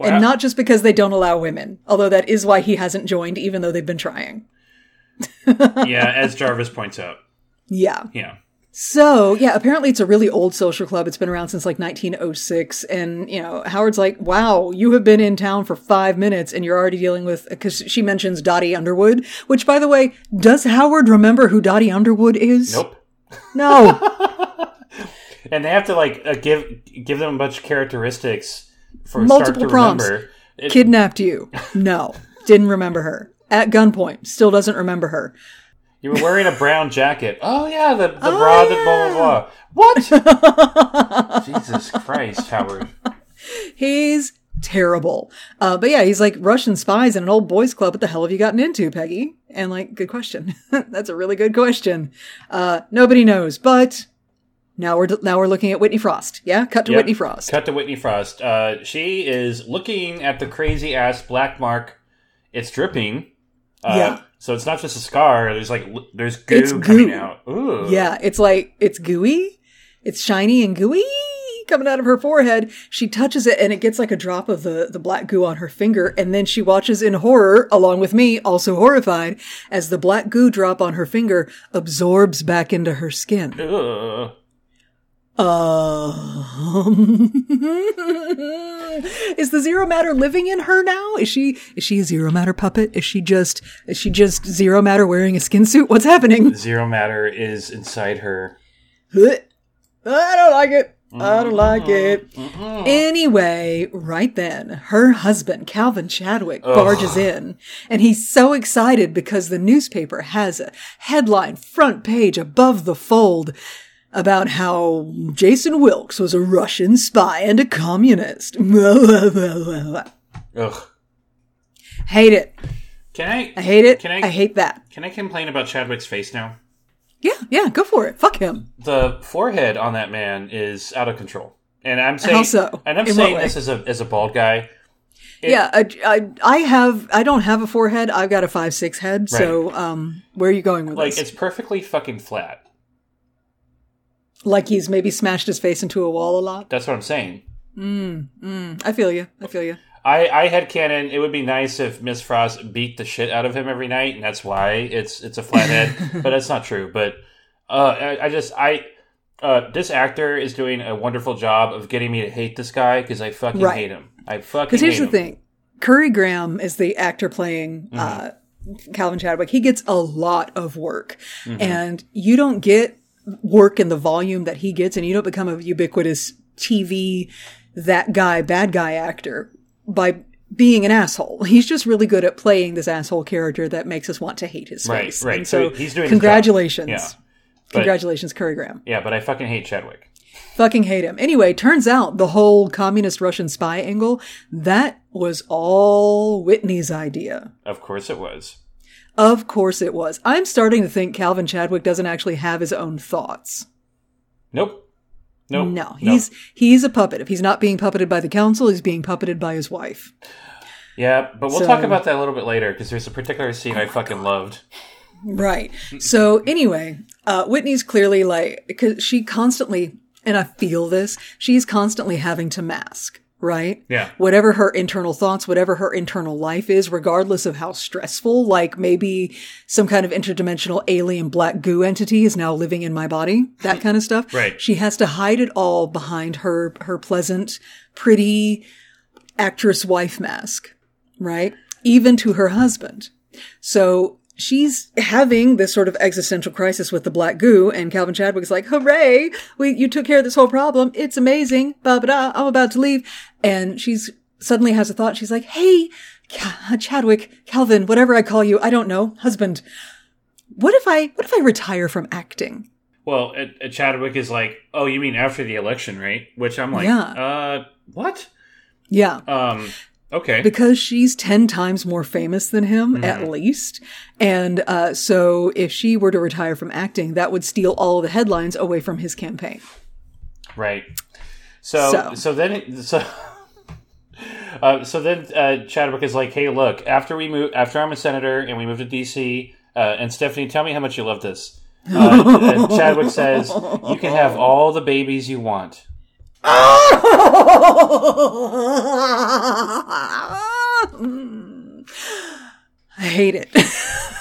And not just because they don't allow women, although that is why he hasn't joined, even though they've been trying. yeah, as Jarvis points out. Yeah. Yeah. So, yeah, apparently it's a really old social club. It's been around since like 1906. And, you know, Howard's like, wow, you have been in town for five minutes and you're already dealing with, because she mentions Dottie Underwood, which, by the way, does Howard remember who Dottie Underwood is? Nope. No. And they have to like uh, give give them a bunch of characteristics for Multiple Stark to prompts. remember. It- Kidnapped you. No. Didn't remember her. At gunpoint. Still doesn't remember her. You were wearing a brown jacket. Oh yeah, the the Oh, bra that blah blah blah. What? Jesus Christ, Howard. He's terrible. Uh, but yeah, he's like Russian spies in an old boys club. What the hell have you gotten into, Peggy? And like, good question. That's a really good question. Uh, nobody knows, but now we're, now we're looking at Whitney Frost. Yeah. Cut to Yep. Whitney Frost. Cut to Whitney Frost. Uh, she is looking at the crazy ass black mark. It's dripping. Uh, Yeah. So it's not just a scar. There's like there's goo, It's coming goo. out. Ooh. Yeah. It's like, it's gooey. It's shiny and gooey coming out of her forehead. She touches it and it gets like a drop of the, the black goo on her finger. And then she watches in horror, along with me, also horrified, as the black goo drop on her finger absorbs back into her skin. Ugh. Um, is the zero matter living in her now? Is she is she a zero matter puppet? Is she just is she just zero matter wearing a skin suit? What's happening? Zero matter is inside her. I don't like it. I don't like it. Anyway, right then, her husband, Calvin Chadwick, barges in, and he's so excited because the newspaper has a headline front page above the fold about how Jason Wilkes was a Russian spy and a communist. Ugh. hate it. Can I? I hate it. Can I? I hate that. Can I complain about Chadwick's face now? Yeah, yeah, go for it. Fuck him. The forehead on that man is out of control, and I'm saying, How so? and I'm In what saying way? this as a as a bald guy. yeah, I, I, I have, I don't have a forehead. I've got a five six head. So, um, where are you going with Like this? Like, it's perfectly fucking flat. Like he's maybe smashed his face into a wall a lot. That's what I'm saying. I feel you. I feel you. I, I had canon. It would be nice if Miss Frost beat the shit out of him every night, and that's why it's it's a flathead. but that's not true. But uh, I, I just I uh, this actor is doing a wonderful job of getting me to hate this guy because I fucking Right. hate him. I fucking Because here's the him. thing Currie Graham is the actor playing uh, Calvin Chadwick. He gets a lot of work, and you don't get work and the volume that he gets, and you don't become a ubiquitous TV that guy, bad guy actor by being an asshole. He's just really good at playing this asshole character that makes us want to hate his face. right. And So so, he's doing congratulations. Yeah. But- Congratulations, Currie Graham. Yeah, but I fucking hate Chadwick. Fucking hate him. Anyway, turns out the whole communist Russian spy angle, that was all Whitney's idea. Of course it was. Of course it was. I'm starting to think Calvin Chadwick doesn't actually have his own thoughts. Nope. Nope. No, he's he's a puppet. If he's not being puppeted by the council, he's being puppeted by his wife. Yeah, but we'll So- talk about that a little bit later because there's a particular scene I fucking loved. Right. So anyway, uh, Whitney's clearly like, because she constantly, and I feel this, she's constantly having to mask, right? Yeah. Whatever her internal thoughts, whatever her internal life is, regardless of how stressful, like maybe some kind of interdimensional alien black goo entity is now living in my body, that kind of stuff. Right. She has to hide it all behind her, her pleasant, pretty actress wife mask, right? Even to her husband. So she's having this sort of existential crisis with the black goo, and Calvin Chadwick's like, "Hooray! We you took care of this whole problem. It's amazing." Ba ba da. I'm about to leave, and she's suddenly has a thought. She's like, "Hey, Chadwick, Calvin, whatever I call you, I don't know, husband. What if I what if I retire from acting?" Well, uh, uh, Chadwick is like, "Oh, you mean after the election, right?" Which I'm like, Yeah. "Uh, what?" Yeah. Um, okay. because she's 10 times more famous than him Mm-hmm. at least and uh, so if she were to retire from acting that would steal all of the headlines away from his campaign Right. So So. so, then it- so uh, so then uh, Chadwick is like, "Hey, look, after we move, after I'm a senator and we move to DC, uh, and Stephanie, tell me how much you love this." Uh, and Chadwick says, "You can have all the babies you want." i hate it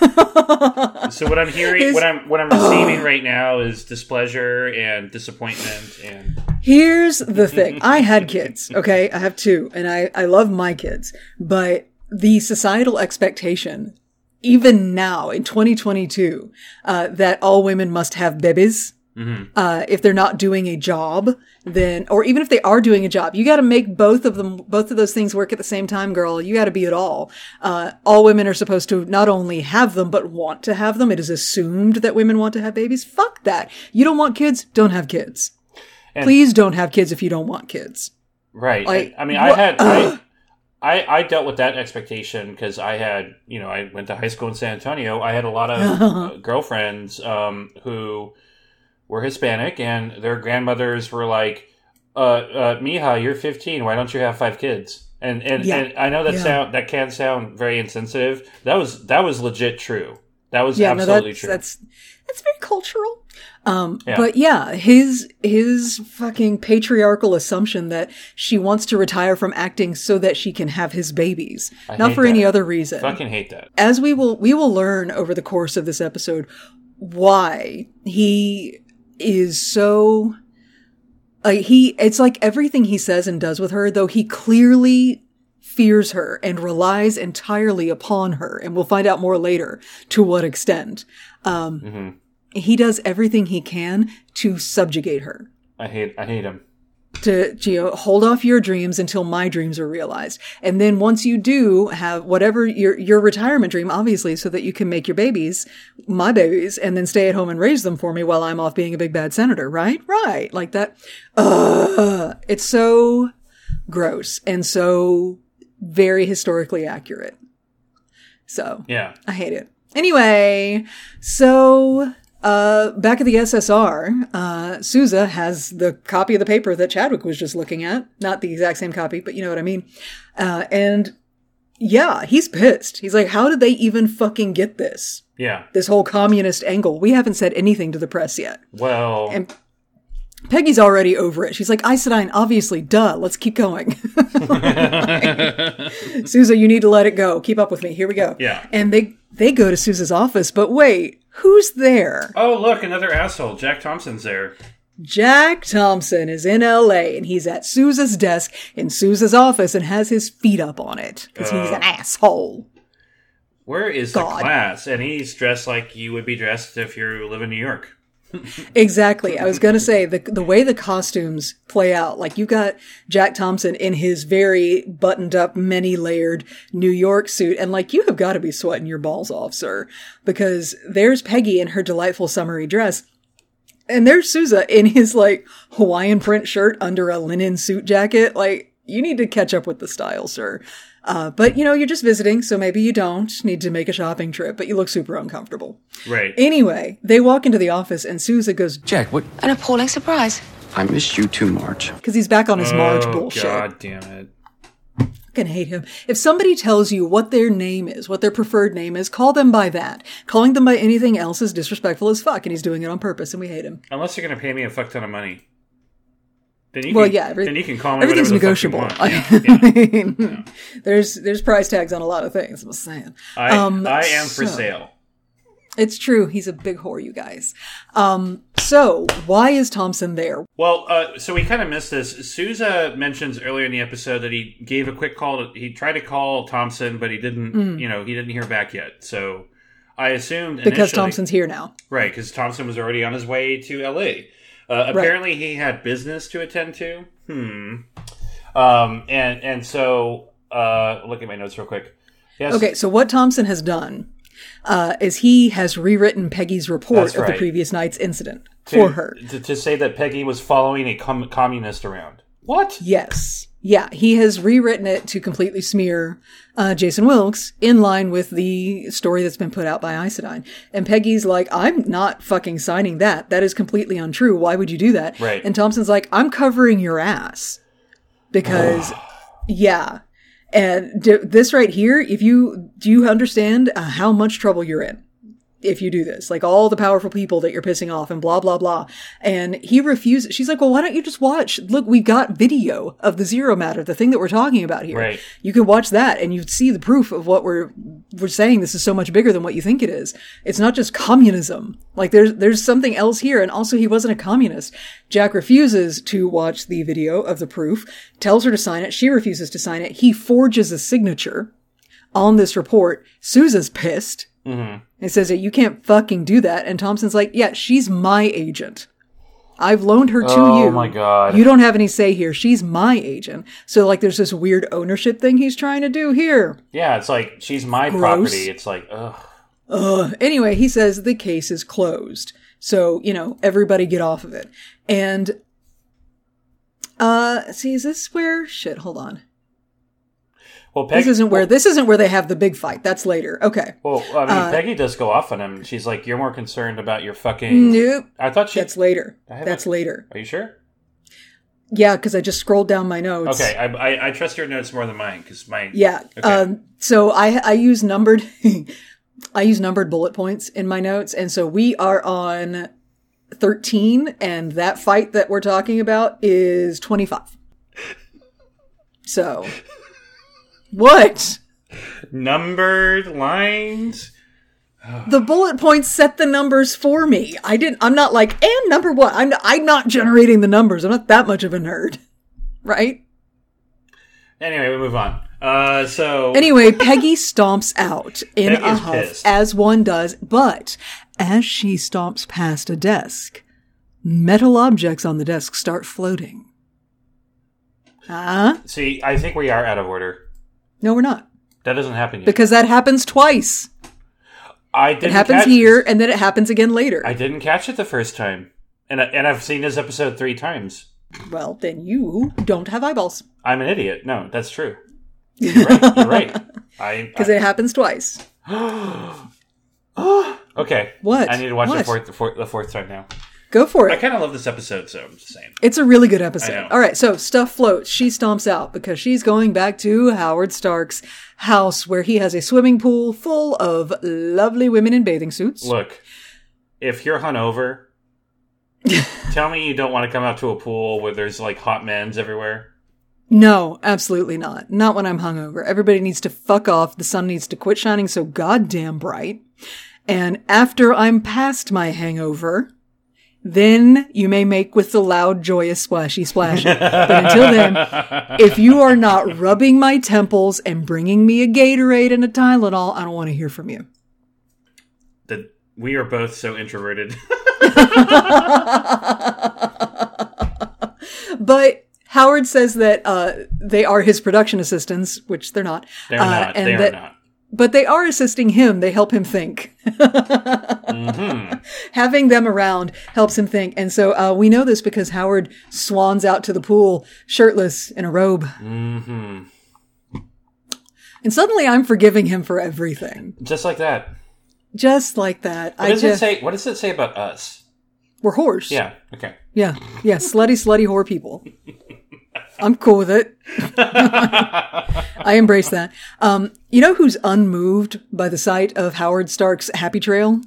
So what I'm hearing, what I'm what I'm receiving right now is displeasure and disappointment and Here's the thing. I had kids, okay? I have two, and I, I love my kids. But the societal expectation, even now in 2022, uh, that all women must have babies, uh, if they're not doing a job, then, or even if they are doing a job, you gotta make both of them, both of those things work at the same time, girl. You gotta be it all. Uh, all women are supposed to not only have them, but want to have them. It is assumed that women want to have babies. Fuck that. You don't want kids? Don't have kids. Please don't have kids if you don't want kids. Right. Like, I mean, I had I, I I dealt with that expectation because I had you know I went to high school in San Antonio. I had a lot of girlfriends um, who were Hispanic, and their grandmothers were like, uh, uh, "Mija, you're 15. Why don't you have five kids?" And and, Yeah. and I know that Yeah. sound that can sound very insensitive. That was that was legit true. That was Yeah, no, absolutely that's true. that's that's very cultural. Um, Yeah. but yeah, his his fucking patriarchal assumption that she wants to retire from acting so that she can have his babies, I not for any other reason. I Fucking hate that. As we will we will learn over the course of this episode why he is so like he it's like everything he says and does with her though he clearly fears her and relies entirely upon her and we'll find out more later to what extent um Mm-hmm. he does everything he can to subjugate her I hate I hate him. To you know, hold off your dreams until my dreams are realized. And then once you do have whatever your your retirement dream, obviously, so that you can make your babies, my babies, and then stay at home and raise them for me while I'm off being a big bad senator, right? Right. Like that. Uh, it's so gross and so very historically accurate. So Yeah. I hate it. Anyway, so uh, back at the SSR, uh, Sousa has the copy of the paper that Chadwick was just looking at. Not the exact same copy, but you know what I mean. Uh, and yeah, he's pissed. He's like, how did they even fucking get this? Yeah. This whole communist angle. We haven't said anything to the press yet. Well, And Peggy's already over it. She's like, Isodyne, obviously, duh, let's keep going. Sousa, you need to let it go. Keep up with me. Here we go. Yeah. And they they go to Sousa's office, but wait, who's there? oh look, another asshole. Jack Thompson's there. Jack Thompson is in LA and he's at Sousa's desk in Sousa's office and has his feet up on it because he's an uh, asshole. Where is God. the class? And he's dressed like you would be dressed if you live in New York. Exactly. I was going to say the the way the costumes play out, like you got Jack Thompson in his very buttoned up, many layered New York suit, and like you have got to be sweating your balls off, sir, because there's Peggy in her delightful summery dress. And there's Sousa in his like Hawaiian print shirt under a linen suit jacket. Like, you need to catch up with the style, sir. Uh, but you know, you're just visiting, so maybe you don't need to make a shopping trip, but you look super uncomfortable. Right. Anyway, they walk into the office and Sousa goes, Jack, what? An appalling surprise. I missed you too, Marge. because he's back on his Marge oh, bullshit. God damn it. fucking hate him. If somebody tells you what their name is, what their preferred name is, call them by that. Calling them by anything else is disrespectful as fuck, and he's doing it on purpose, and we hate him. Unless you're going to pay me a fuck ton of money. Then you Well, can, yeah, every- then you can call me everything's negotiable. fuck you want. Yeah, yeah. I mean, there's there's price tags on a lot of things. I'm just saying. I, Um, I am for so- sale. It's true. He's a big whore, you guys. Um, so why is Thompson there? Well, uh, so we kind of missed this. Sousa mentions earlier in the episode that he gave a quick call. To, he tried to call Thompson, but he didn't. You know, he didn't hear back yet. So I assumed Mm. Because Thompson's here now. right because Thompson was already on his way to L.A. Uh, apparently, he had business to attend to. Hmm. Um. And and so uh, look at my notes real quick. Yes. Okay, so what Thompson has done uh, is he has rewritten Peggy's report That's of the previous night's incident to, for her. to, to say that Peggy was following a com- communist around. What? Yes. Yeah, he has rewritten it to completely smear uh, Jason Wilkes in line with the story that's been put out by Isodyne. And Peggy's like, I'm not fucking signing that. That is completely untrue. Why would you do that? Right. And Thompson's like, I'm covering your ass. Because, yeah. And d- this right here, if you, do you understand uh, how much trouble you're in? If you do this, like all the powerful people that you're pissing off and blah, blah, blah. And he refuses. She's like, well, why don't you just watch? Look, we've got video of the zero matter, the thing that we're talking about here. Right. You can watch that and you see the proof of what we're, we're saying. This is so much bigger than what you think it is. It's not just communism. Like there's, there's something else here. And also he wasn't a communist. Jack refuses to watch the video of the proof, tells her to sign it. She refuses to sign it. He forges a signature on this report. Sousa's pissed. It says that you can't fucking do that. And Thompson's like, yeah, she's my agent. I've loaned her to Oh you. Oh my God. You don't have any say here. She's my agent. So like there's this weird ownership thing he's trying to do here. Yeah, it's like she's my property. It's like, ugh. Ugh. Anyway, he says the case is closed. So, you know, everybody get off of it. And uh see, is this where shit, hold on. Well, This isn't where this isn't where they have the big fight. That's later. Okay. Well, I mean, uh, Peggy does go off on him. She's like, "You're more concerned about your fucking." Nope. I thought she. That's later. That's later. Are you sure? Yeah, because I just scrolled down my notes. Okay, I, I, I trust your notes more than mine because my Yeah. Okay. Um, so I I use numbered I use numbered bullet points in my notes, and so we are on thirteen, and that fight that we're talking about is twenty five. So what? numbered lines. The bullet points set the numbers for me. I didn't. I'm not like and number one. I'm I'm not generating the numbers. I'm not that much of a nerd, right? Anyway, we move on. Uh, so Anyway, Peggy stomps out in Peggy a huff, pissed. as one does, but as she stomps past a desk, metal objects on the desk start floating. Huh? see, I think we are out of order. No, we're not. That doesn't happen yet. Because that happens twice. I didn't It happens here, and then it happens again later. I didn't catch it the first time, and I, and I've seen this episode three times. well, then you don't have eyeballs. I'm an idiot. No, that's true. You're right. You're right. I, Because it happens twice. Okay. What? I need to watch the What? fourth, the fourth the fourth time now. Go for it. I kind of love this episode, so I'm just saying. It's a really good episode. All right, so stuff floats. She stomps out because she's going back to Howard Stark's house where he has a swimming pool full of lovely women in bathing suits. Look, if you're hungover, tell me you don't want to come out to a pool where there's like hot men's everywhere. No, absolutely not. Not when I'm hungover. Everybody needs to fuck off. The sun needs to quit shining so goddamn bright. And after I'm past my hangover, then you may make with the loud, joyous splashy splashy. but until then, if you are not rubbing my temples and bringing me a Gatorade and a Tylenol, I don't want to hear from you. That we are both so introverted. But Howard says that uh, they are his production assistants, which they're not. They're uh, not. and They are that- not. But they are assisting him. They help him think. Mm-hmm. Having them around helps him think. And so uh, we know this because Howard swans out to the pool shirtless in a robe. Mm-hmm. And suddenly I'm forgiving him for everything. Just like that. Just like that. What does it say? What does it say about us? we're whores. Yeah. Okay. Yeah. Yeah. Slutty, slutty whore people. I'm cool with it. I embrace that. Um, you know who's unmoved by the sight of Howard Stark's happy trail?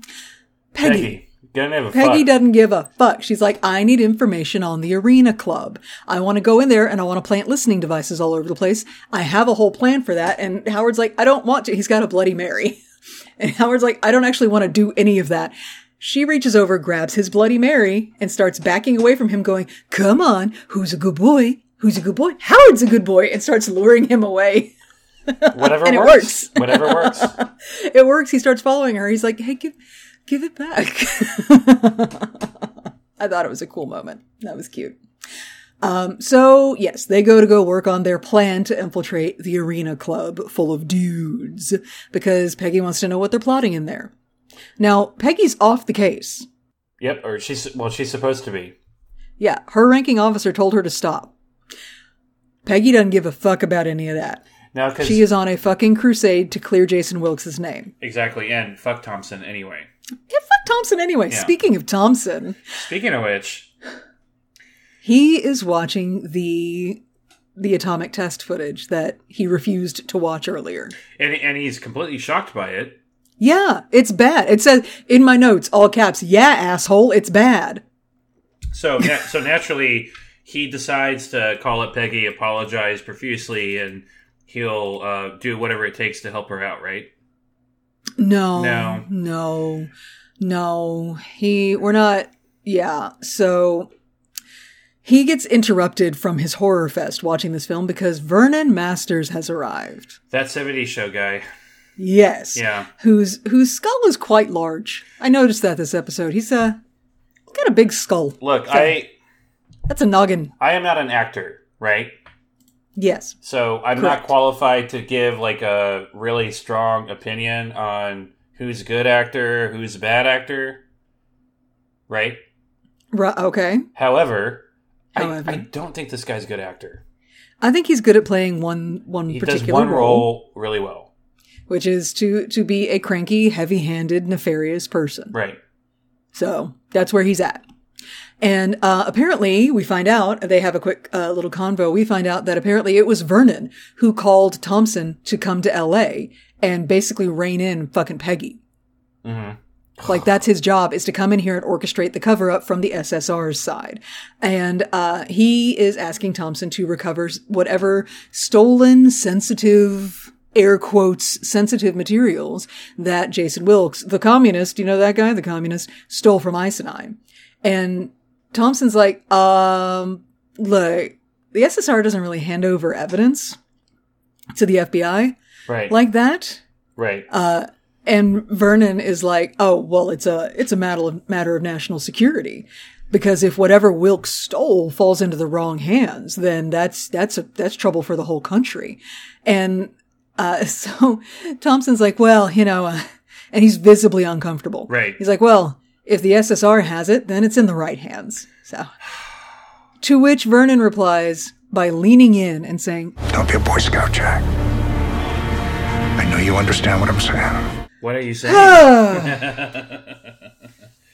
Peggy. Peggy. Peggy fuck. doesn't give a fuck. She's like, I need information on the Arena Club. I want to go in there and I want to plant listening devices all over the place. I have a whole plan for that. And Howard's like, I don't want to. He's got a Bloody Mary. And Howard's like, I don't actually want to do any of that. She reaches over, grabs his Bloody Mary, and starts backing away from him, going, Come on, who's a good boy? Who's a good boy? Howard's a good boy, and starts luring him away. Whatever and it works. works. Whatever works. It works. He starts following her. He's like, Hey, give, give it back. I thought it was a cool moment. That was cute. Um, so yes, they go to go work on their plan to infiltrate the arena club full of dudes because Peggy wants to know what they're plotting in there. Now, Peggy's off the case. Yep. Or she's well, she's supposed to be. Yeah, her ranking officer told her to stop. Peggy doesn't give a fuck about any of that. Now, because She is on a fucking crusade to clear Jason Wilkes' name. exactly, and fuck Thompson anyway. Yeah, fuck Thompson anyway. Yeah. Speaking of Thompson, Speaking of which, he is watching the the atomic test footage that he refused to watch earlier. and and he's completely shocked by it. Yeah, it's bad. It says in my notes, all caps, yeah, asshole, it's bad. So, so naturally, he decides to call up Peggy, apologize profusely, and he'll uh, do whatever it takes to help her out. Right? No, No. no, no. He, we're not, yeah. So he gets interrupted from his horror fest watching this film because Vernon Masters has arrived. That '70s show guy. Yes. Yeah. Whose, whose skull is quite large. I noticed that this episode. He's a, got a big skull. Look, I That's a noggin. I am not an actor, right? Yes. So I'm Correct. not qualified to give like a really strong opinion on who's a good actor, who's a bad actor, right? Right. Okay. However, However. I, I don't think this guy's a good actor. I think he's good at playing one, one He particular does one role. role really well, which is to to be a cranky, heavy-handed, nefarious person. right? So that's where he's at. And uh, apparently, we find out they have a quick uh, little convo. We find out that apparently it was Vernon who called Thompson to come to L.A. and basically rein in fucking Peggy. Mhm. Like that's his job is to come in here and orchestrate the cover up from the SSR's side. And uh, he is asking Thompson to recover whatever stolen, sensitive, air quotes, sensitive materials that Jason Wilkes, the communist, you know that guy, the communist, stole from Isodyne. And Thompson's like, um, look, the SSR doesn't really hand over evidence to the FBI Right, like that. right. Uh, and Vernon is like, "Oh, well, it's a it's a matter of, matter of national security, because if whatever Wilkes stole falls into the wrong hands, then that's that's a, that's trouble for the whole country." And uh, so Thompson's like, "Well, you know," uh, and he's visibly uncomfortable. Right. He's like, "Well, if the SSR has it, then it's in the right hands." So, to which Vernon replies by leaning in and saying, Don't be a Boy Scout, Jack. I know you understand what I'm saying. what are you saying?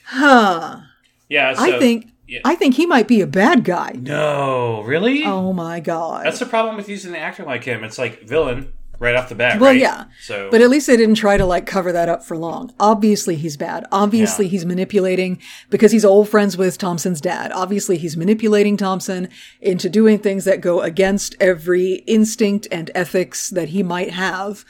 "Huh." yeah, so, I think yeah. I think he might be a bad guy. no, really. Oh my god. That's the problem with using an actor like him. It's like villain right off the bat. well, right? yeah. So, But at least they didn't try to like cover that up for long. Obviously he's bad. Obviously Yeah. he's manipulating because he's old friends with Thompson's dad. Obviously he's manipulating Thompson into doing things that go against every instinct and ethics that he might have.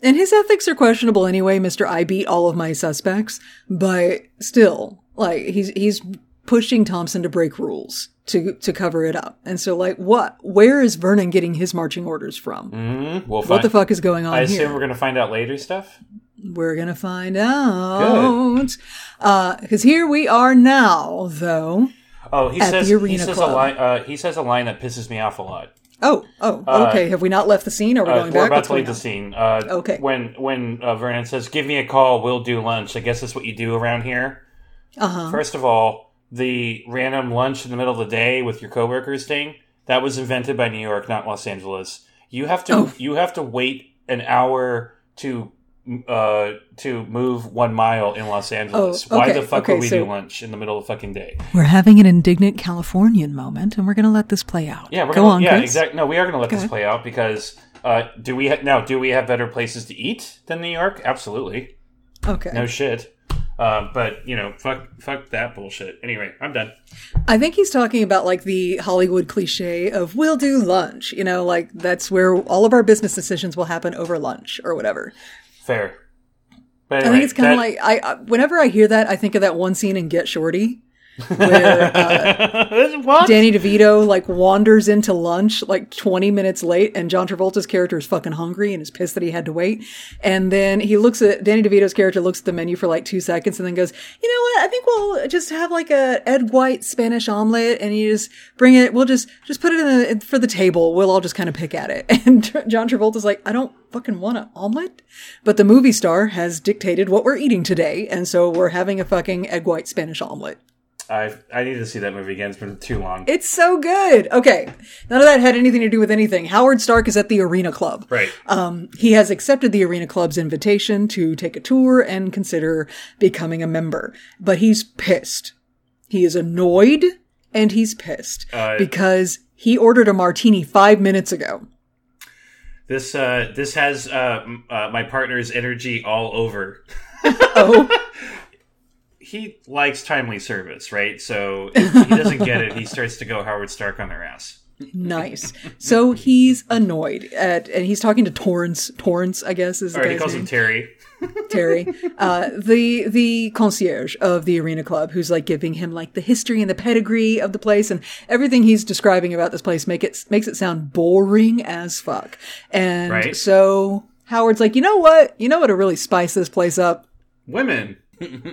And his ethics are questionable anyway, Mr. I beat all of my suspects, but still, like he's he's pushing Thompson to break rules to to cover it up. And so, like, what? Where is Vernon getting his marching orders from? We'll What the fuck is going on I assume here? we're gonna find out later stuff. We're gonna find out. Uh Because here we are now, though. Oh, he At says the he says Club. a line. Uh, he says a line that pisses me off a lot. Oh, oh, okay. Have we not left the scene? Are we Uh, going we're back? about to leave the scene. Uh, Okay. When when uh, Vernon says, "Give me a call, we'll do lunch." I guess that's what you do around here. Uh-huh. First of all, the random lunch in the middle of the day with your coworkers thing that was invented by New York, not Los Angeles. You have to Oh. you have to wait an hour to uh to move one mile in Los Angeles. Oh, Why the fuck okay, would we so- do lunch in the middle of the fucking day? We're having an indignant Californian moment, and we're going to let this play out. Yeah, we're Go gonna, on, yeah, exactly. No, we are going to let this Okay. play out because uh, do we ha- now? Do we have better places to eat than New York? Absolutely, Okay. no shit. Uh, but you know, fuck, fuck that bullshit. Anyway, I'm done. I think he's talking about like the Hollywood cliche of we'll do lunch. You know, like that's where all of our business decisions will happen over lunch or whatever. Fair. But I think it's kind of like I, I whenever I hear that, I think of that one scene in Get Shorty where uh. Danny DeVito like wanders into lunch like 20 minutes late and John Travolta's character is fucking hungry and is pissed that he had to wait. And then he looks at Danny DeVito's character looks at the menu for like two seconds and then goes, you know what? I think we'll just have like a egg white Spanish omelet and you just bring it. We'll just, just put it in a, for the table. We'll all just kind of pick at it. And John Travolta's like, I don't fucking want an omelet, but the movie star has dictated what we're eating today. And so we're having a fucking egg white Spanish omelet. I I need to see that movie again. It's been too long. It's so good. Okay. None of that had anything to do with anything. Howard Stark is at the Arena Club. right. Um, he has accepted the Arena Club's invitation to take a tour and consider becoming a member. But he's pissed. He is annoyed and he's pissed Uh, because he ordered a martini five minutes ago. This uh this has uh, uh my partner's energy all over. Oh, He likes timely service, right? So if he doesn't get it, he starts to go Howard Stark on their ass. nice. So he's annoyed at, and he's talking to Torrance. Torrance, I guess, is the Or he calls name. him Terry. Terry, uh, the the concierge of the arena club, who's like giving him like the history and the pedigree of the place, and everything he's describing about this place make it makes it sound boring as fuck. And Right. so Howard's like, you know what? You know what to really spice this place up? Women.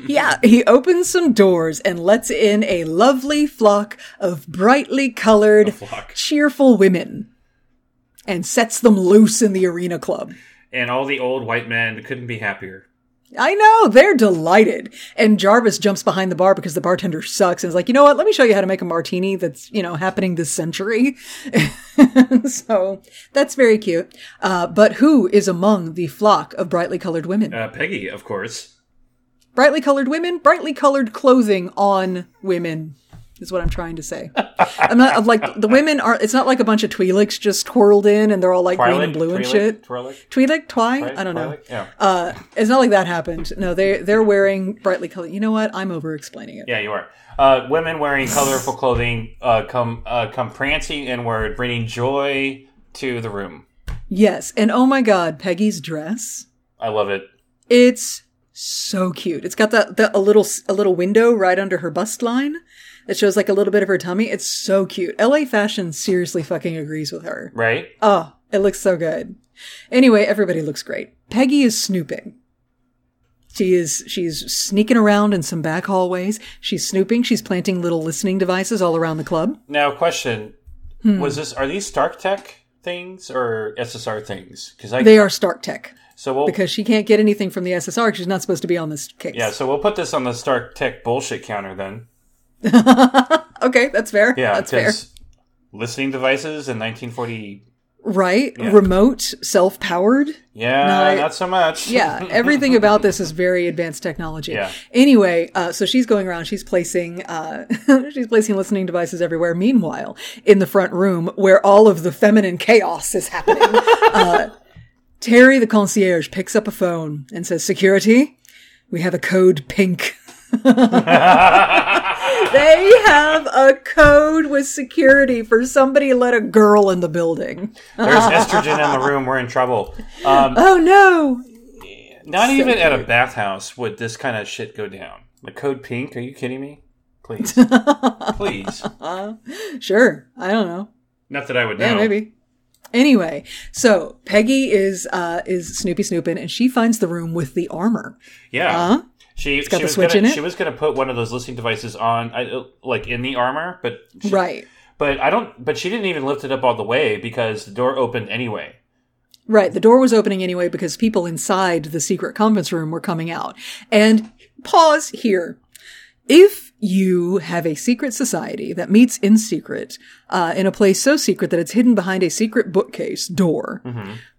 Yeah, he opens some doors and lets in a lovely flock of brightly colored, cheerful women, and sets them loose in the arena club. And all the old white men couldn't be happier. I know, they're delighted. And Jarvis jumps behind the bar because the bartender sucks and is like, you know what, let me show you how to make a martini that's, you know, happening this century. so that's very cute. Uh, but who is among the flock of brightly colored women? Uh, Peggy, of course. Brightly colored women, brightly colored clothing on women. Is what I'm trying to say. I'm not I'm like the women are. It's not like a bunch of Twi'leks just twirled in and they're all like green and Twi'lek? blue and Twi'lek? shit. Twi'lek? Twi'lek, Twi, Right? I don't know. Twi'lek? Yeah. Uh, it's not like that happened. No, they they're wearing brightly colored. You know what? I'm over explaining it. Yeah, you are. Uh, women wearing colorful clothing uh, come uh, come prancing inward, bringing joy to the room. Yes, and oh my god, Peggy's dress. I love it. It's so cute. It's got that the, a little a little window right under her bust line that shows like a little bit of her tummy. It's so cute. LA Fashion seriously fucking agrees with her. Right? Oh, it looks so good. Anyway, everybody looks great. Peggy is snooping. She is she's sneaking around in some back hallways. She's snooping. She's planting little listening devices all around the club. Now, question: Hmm. Was this are these Stark Tech things or SSR things? Because I They are Stark Tech so we'll because she can't get anything from the SSR. She's not supposed to be on this case. yeah, so we'll put this on the Stark Tech bullshit counter then. Okay, that's fair. Yeah, that's fair. because listening devices in 1940. Right? Remote, self-powered. Yeah, No, I- not so much. yeah, everything about this is very advanced technology. Yeah. Anyway, uh, so she's going around. She's placing uh, she's placing listening devices everywhere. Meanwhile, in the front room where all of the feminine chaos is happening, uh, Terry, the concierge, picks up a phone and says, "Security, we have a code pink." they have a code with security for somebody let a girl in the building. There's estrogen in the room. We're in trouble. Um, Oh no! not even at a bathhouse would this kind of shit go down. The code pink? Are you kidding me? please, please. Sure. I don't know. Not that I would know. Yeah, maybe. Anyway, so Peggy is uh is Snoopy snooping and she finds the room with the armor. Yeah. Huh? She, got she the was switch gonna, in it? She was going to put one of those listening devices on, I, uh, like in the armor, but she, Right. But I don't. But she didn't even lift it up all the way because the door opened anyway. Right. The door was opening anyway because people inside the secret conference room were coming out. And pause here. If you have a secret society that meets in secret, uh, in a place so secret that it's hidden behind a secret bookcase door,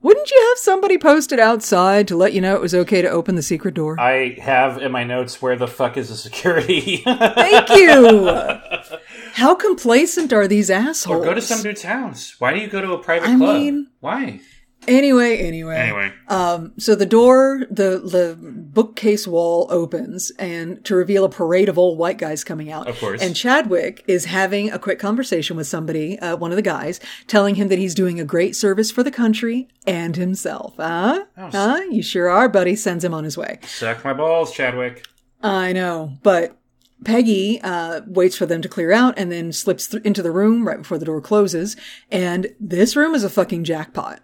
wouldn't you have somebody posted outside to let you know it was okay to open the secret door? I have in my notes where the fuck is the security? Thank you. How complacent are these assholes? or go to some dude's house. Why do you go to a private I club? mean- Why? Anyway, anyway. Anyway, Um, so the door, the the bookcase wall opens, and to reveal a parade of old white guys coming out. Of course. And Chadwick is having a quick conversation with somebody, uh, one of the guys, telling him that he's doing a great service for the country and himself. Huh? Huh? You sure are, buddy. Sends him on his way. suck my balls, Chadwick. I know, but Peggy uh, waits for them to clear out and then slips th- into the room right before the door closes. And this room is a fucking jackpot.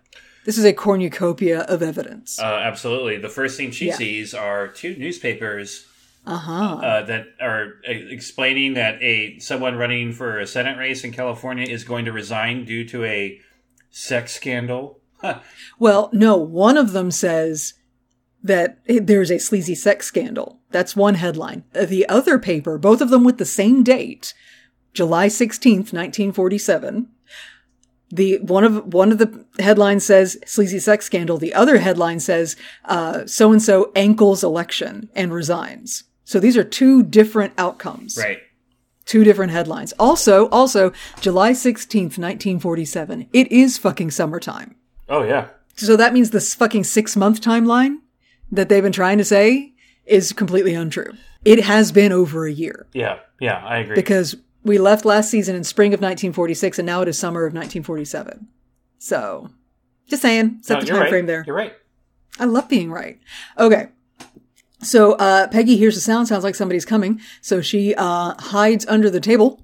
This is a cornucopia of evidence. Uh, absolutely. The first thing she Yeah. sees are two newspapers Uh-huh. uh, that are uh, explaining that a someone running for a Senate race in California is going to resign due to a sex scandal. Huh. Well, no, one of them says that there's a sleazy sex scandal. That's one headline. Uh, The other paper, both of them with the same date, July 16th, 1947. The one of one of the headlines says sleazy sex scandal. The other headline says so and so ankles election and resigns. So these are two different outcomes. Right. Two different headlines. Also, also July 16th, 1947. It is fucking summertime. Oh yeah. So that means this fucking six month timeline that they've been trying to say is completely untrue. It has been over a year Yeah. Yeah. I agree. because we left last season in spring of 1946 and now it is summer of 1947. So just saying, set No, the time right. frame there. You're right. I love being right. Okay. So uh, Peggy hears a sound, sounds like somebody's coming. So she uh, hides under the table,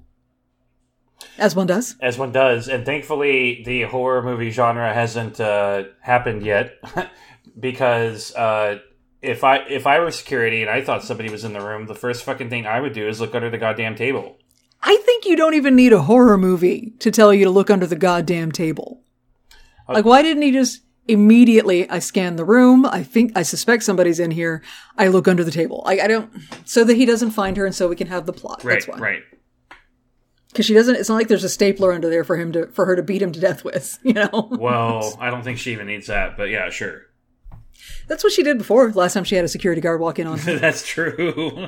as one does. As one does, and thankfully the horror movie genre hasn't uh, happened yet, because uh, if I if I were security and I thought somebody was in the room, the first fucking thing I would do is look under the goddamn table. I think you don't even need a horror movie to tell you to look under the goddamn table. Uh, like, why didn't he just immediately? I scan the room. I think I suspect somebody's in here. I look under the table. I, I don't, so that he doesn't find her, and so we can have the plot. Right, That's why. right. Because she doesn't. It's not like there's a stapler under there for him to for her to beat him to death with. You know. Well, I don't think she even needs that, but yeah, sure. That's what she did before. Last time she had a security guard walk in on her. That's true.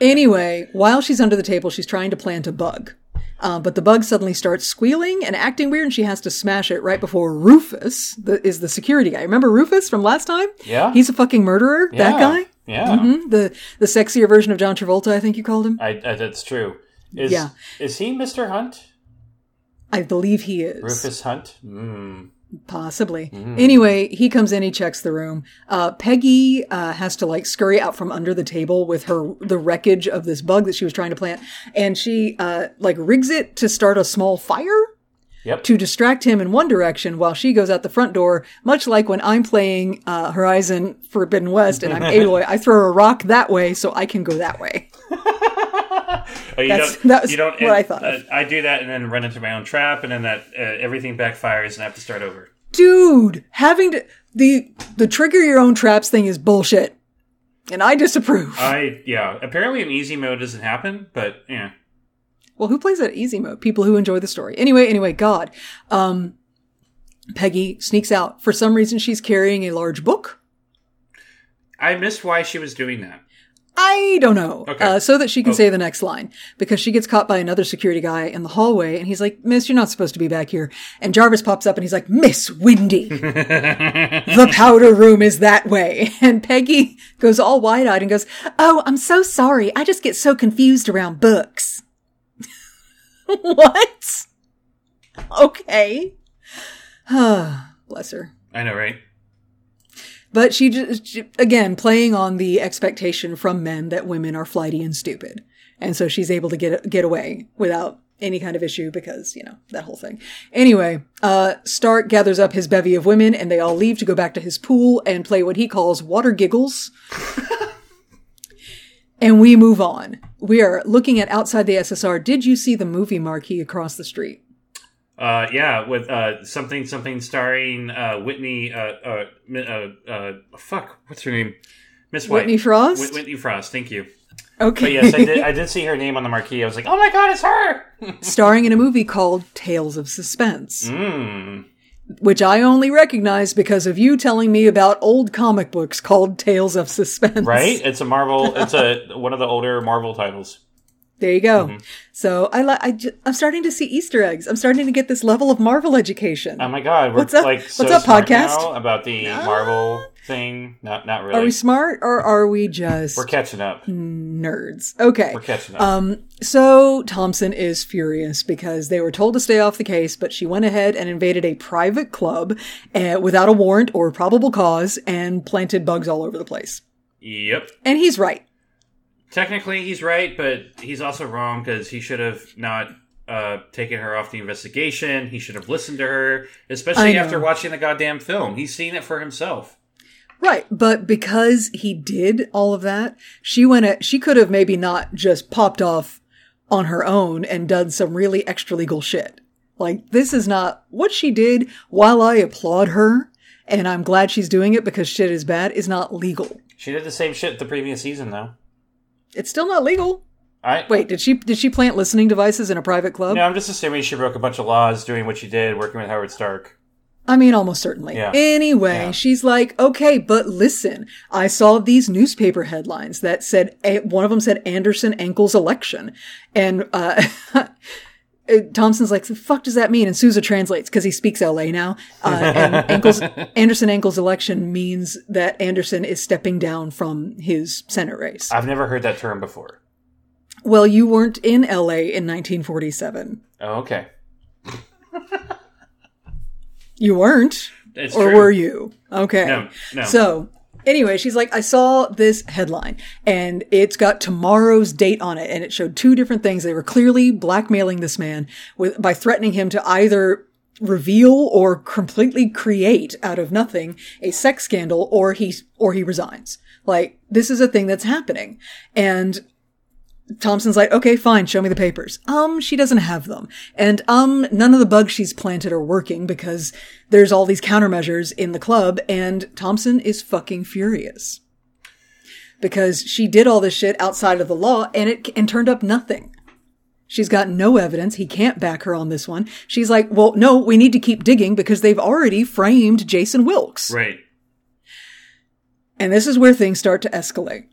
anyway, while she's under the table, she's trying to plant a bug. Uh, but the bug suddenly starts squealing and acting weird, and she has to smash it right before Rufus the, is the security guy. Remember Rufus from last time? Yeah. he's a fucking murderer. That guy, Yeah, Mhm. the the sexier version of John Travolta, I think you called him. I, I, that's true. Is Yeah. is he Mr. Hunt? I believe he is. Rufus Hunt? Mm. Possibly. Anyway, he comes in, he checks the room. Uh, Peggy uh, has to like scurry out from under the table with her the wreckage of this bug that she was trying to plant, and she uh, like rigs it to start a small fire Yep. to distract him in one direction while she goes out the front door. Much like when I'm playing uh, Horizon Forbidden West and I'm Aloy, I throw a rock that way so I can go that way. Oh, you That's- don't, that was you don't, what I thought uh. I do that and then run into my own trap, and then that uh, everything backfires and I have to start over. Dude, having to the the trigger your own traps thing is bullshit, and I disapprove. I yeah. Apparently, in easy mode doesn't happen, but yeah. Well, who plays that easy mode? People who enjoy the story. Anyway, anyway, God. Um, Peggy sneaks out. For some reason, she's carrying a large book. I missed why she was doing that. I don't know. Okay. Uh, so that she can Oh. say the next line. Because she gets caught by another security guy in the hallway, and he's like, Miss, you're not supposed to be back here. And Jarvis pops up and he's like, Miss Windy. the powder room is that way. And Peggy goes all wide eyed and goes, Oh, I'm so sorry. I just get so confused around books. what? Okay. Bless her. I know, right? But she just, she- again, playing on the expectation from men that women are flighty and stupid. And so she's able to get get away without any kind of issue because, you know, that whole thing. Anyway, uh, Stark gathers up his bevy of women and they all leave to go back to his pool and play what he calls water giggles. and we move on. We are looking at outside the SSR. Did you see the movie marquee across the street? Uh, yeah, with uh, something something starring uh, Whitney. Uh, uh, uh, uh, fuck, what's her name? Miss White. Whitney Frost? Whit- Whitney Frost. Thank you. Okay. But yes, I did. I did see her name on the marquee. I was like, oh my god, it's her. Starring in a movie called Tales of Suspense. Mm. which I only recognize because of you telling me about old comic books called Tales of Suspense. Right? It's a Marvel. It's a one of the older Marvel titles. There you go. Mm-hmm. So I, li- i i'm starting to see Easter eggs. I'm starting to get this level of Marvel education. Oh my god, we're What's up? like What's up, podcast? about the Marvel thing. Not not really. are we smart or are we just We're catching up. nerds? Okay. We're catching up. Um, so Thompson is furious because they were told to stay off the case, but she went ahead and invaded a private club uh, without a warrant or probable cause and planted bugs all over the place. yep. And he's right. Technically, he's right, but he's also wrong because he should have not uh, taken her off the investigation. He should have listened to her, especially after watching the goddamn film. He's seen it for himself. Right, but because he did all of that, she went at, she could have maybe not just popped off on her own and done some really extra legal shit. Like this is not what she did while I applaud her and I'm glad she's doing it because shit is bad is not legal. She did the same shit the previous season, though. It's still not legal. I Wait, did she did she plant listening devices in a private club? No, I'm just assuming she broke a bunch of laws doing what she did, working with Howard Stark. I mean, almost certainly. Yeah. Anyway, Yeah. she's like, okay, but listen, I saw these newspaper headlines that said, eh, one of them said Anderson ankles election. And, uh, Thompson's like, the fuck does that mean? And Sousa translates because he speaks LA now. Uh, and ankles, Anderson ankles election means that Anderson is stepping down from his Senate race. I've never heard that term before. Well, you weren't in LA in 1947. Oh, okay. You weren't? It's or true. were you? Okay. No, no. So anyway, she's like, I saw this headline and it's got tomorrow's date on it. And it showed two different things. They were clearly blackmailing this man with, by threatening him to either reveal or completely create out of nothing a sex scandal or he, or he resigns. Like, this is a thing that's happening. And Thompson's like, okay, fine, show me the papers. Um, she doesn't have them. And, um, none of the bugs she's planted are working because there's all these countermeasures in the club and Thompson is fucking furious. Because she did all this shit outside of the law and it, and turned up nothing. She's got no evidence. He can't back her on this one. She's like, well, no, we need to keep digging because they've already framed Jason Wilkes. Right. And this is where things start to escalate.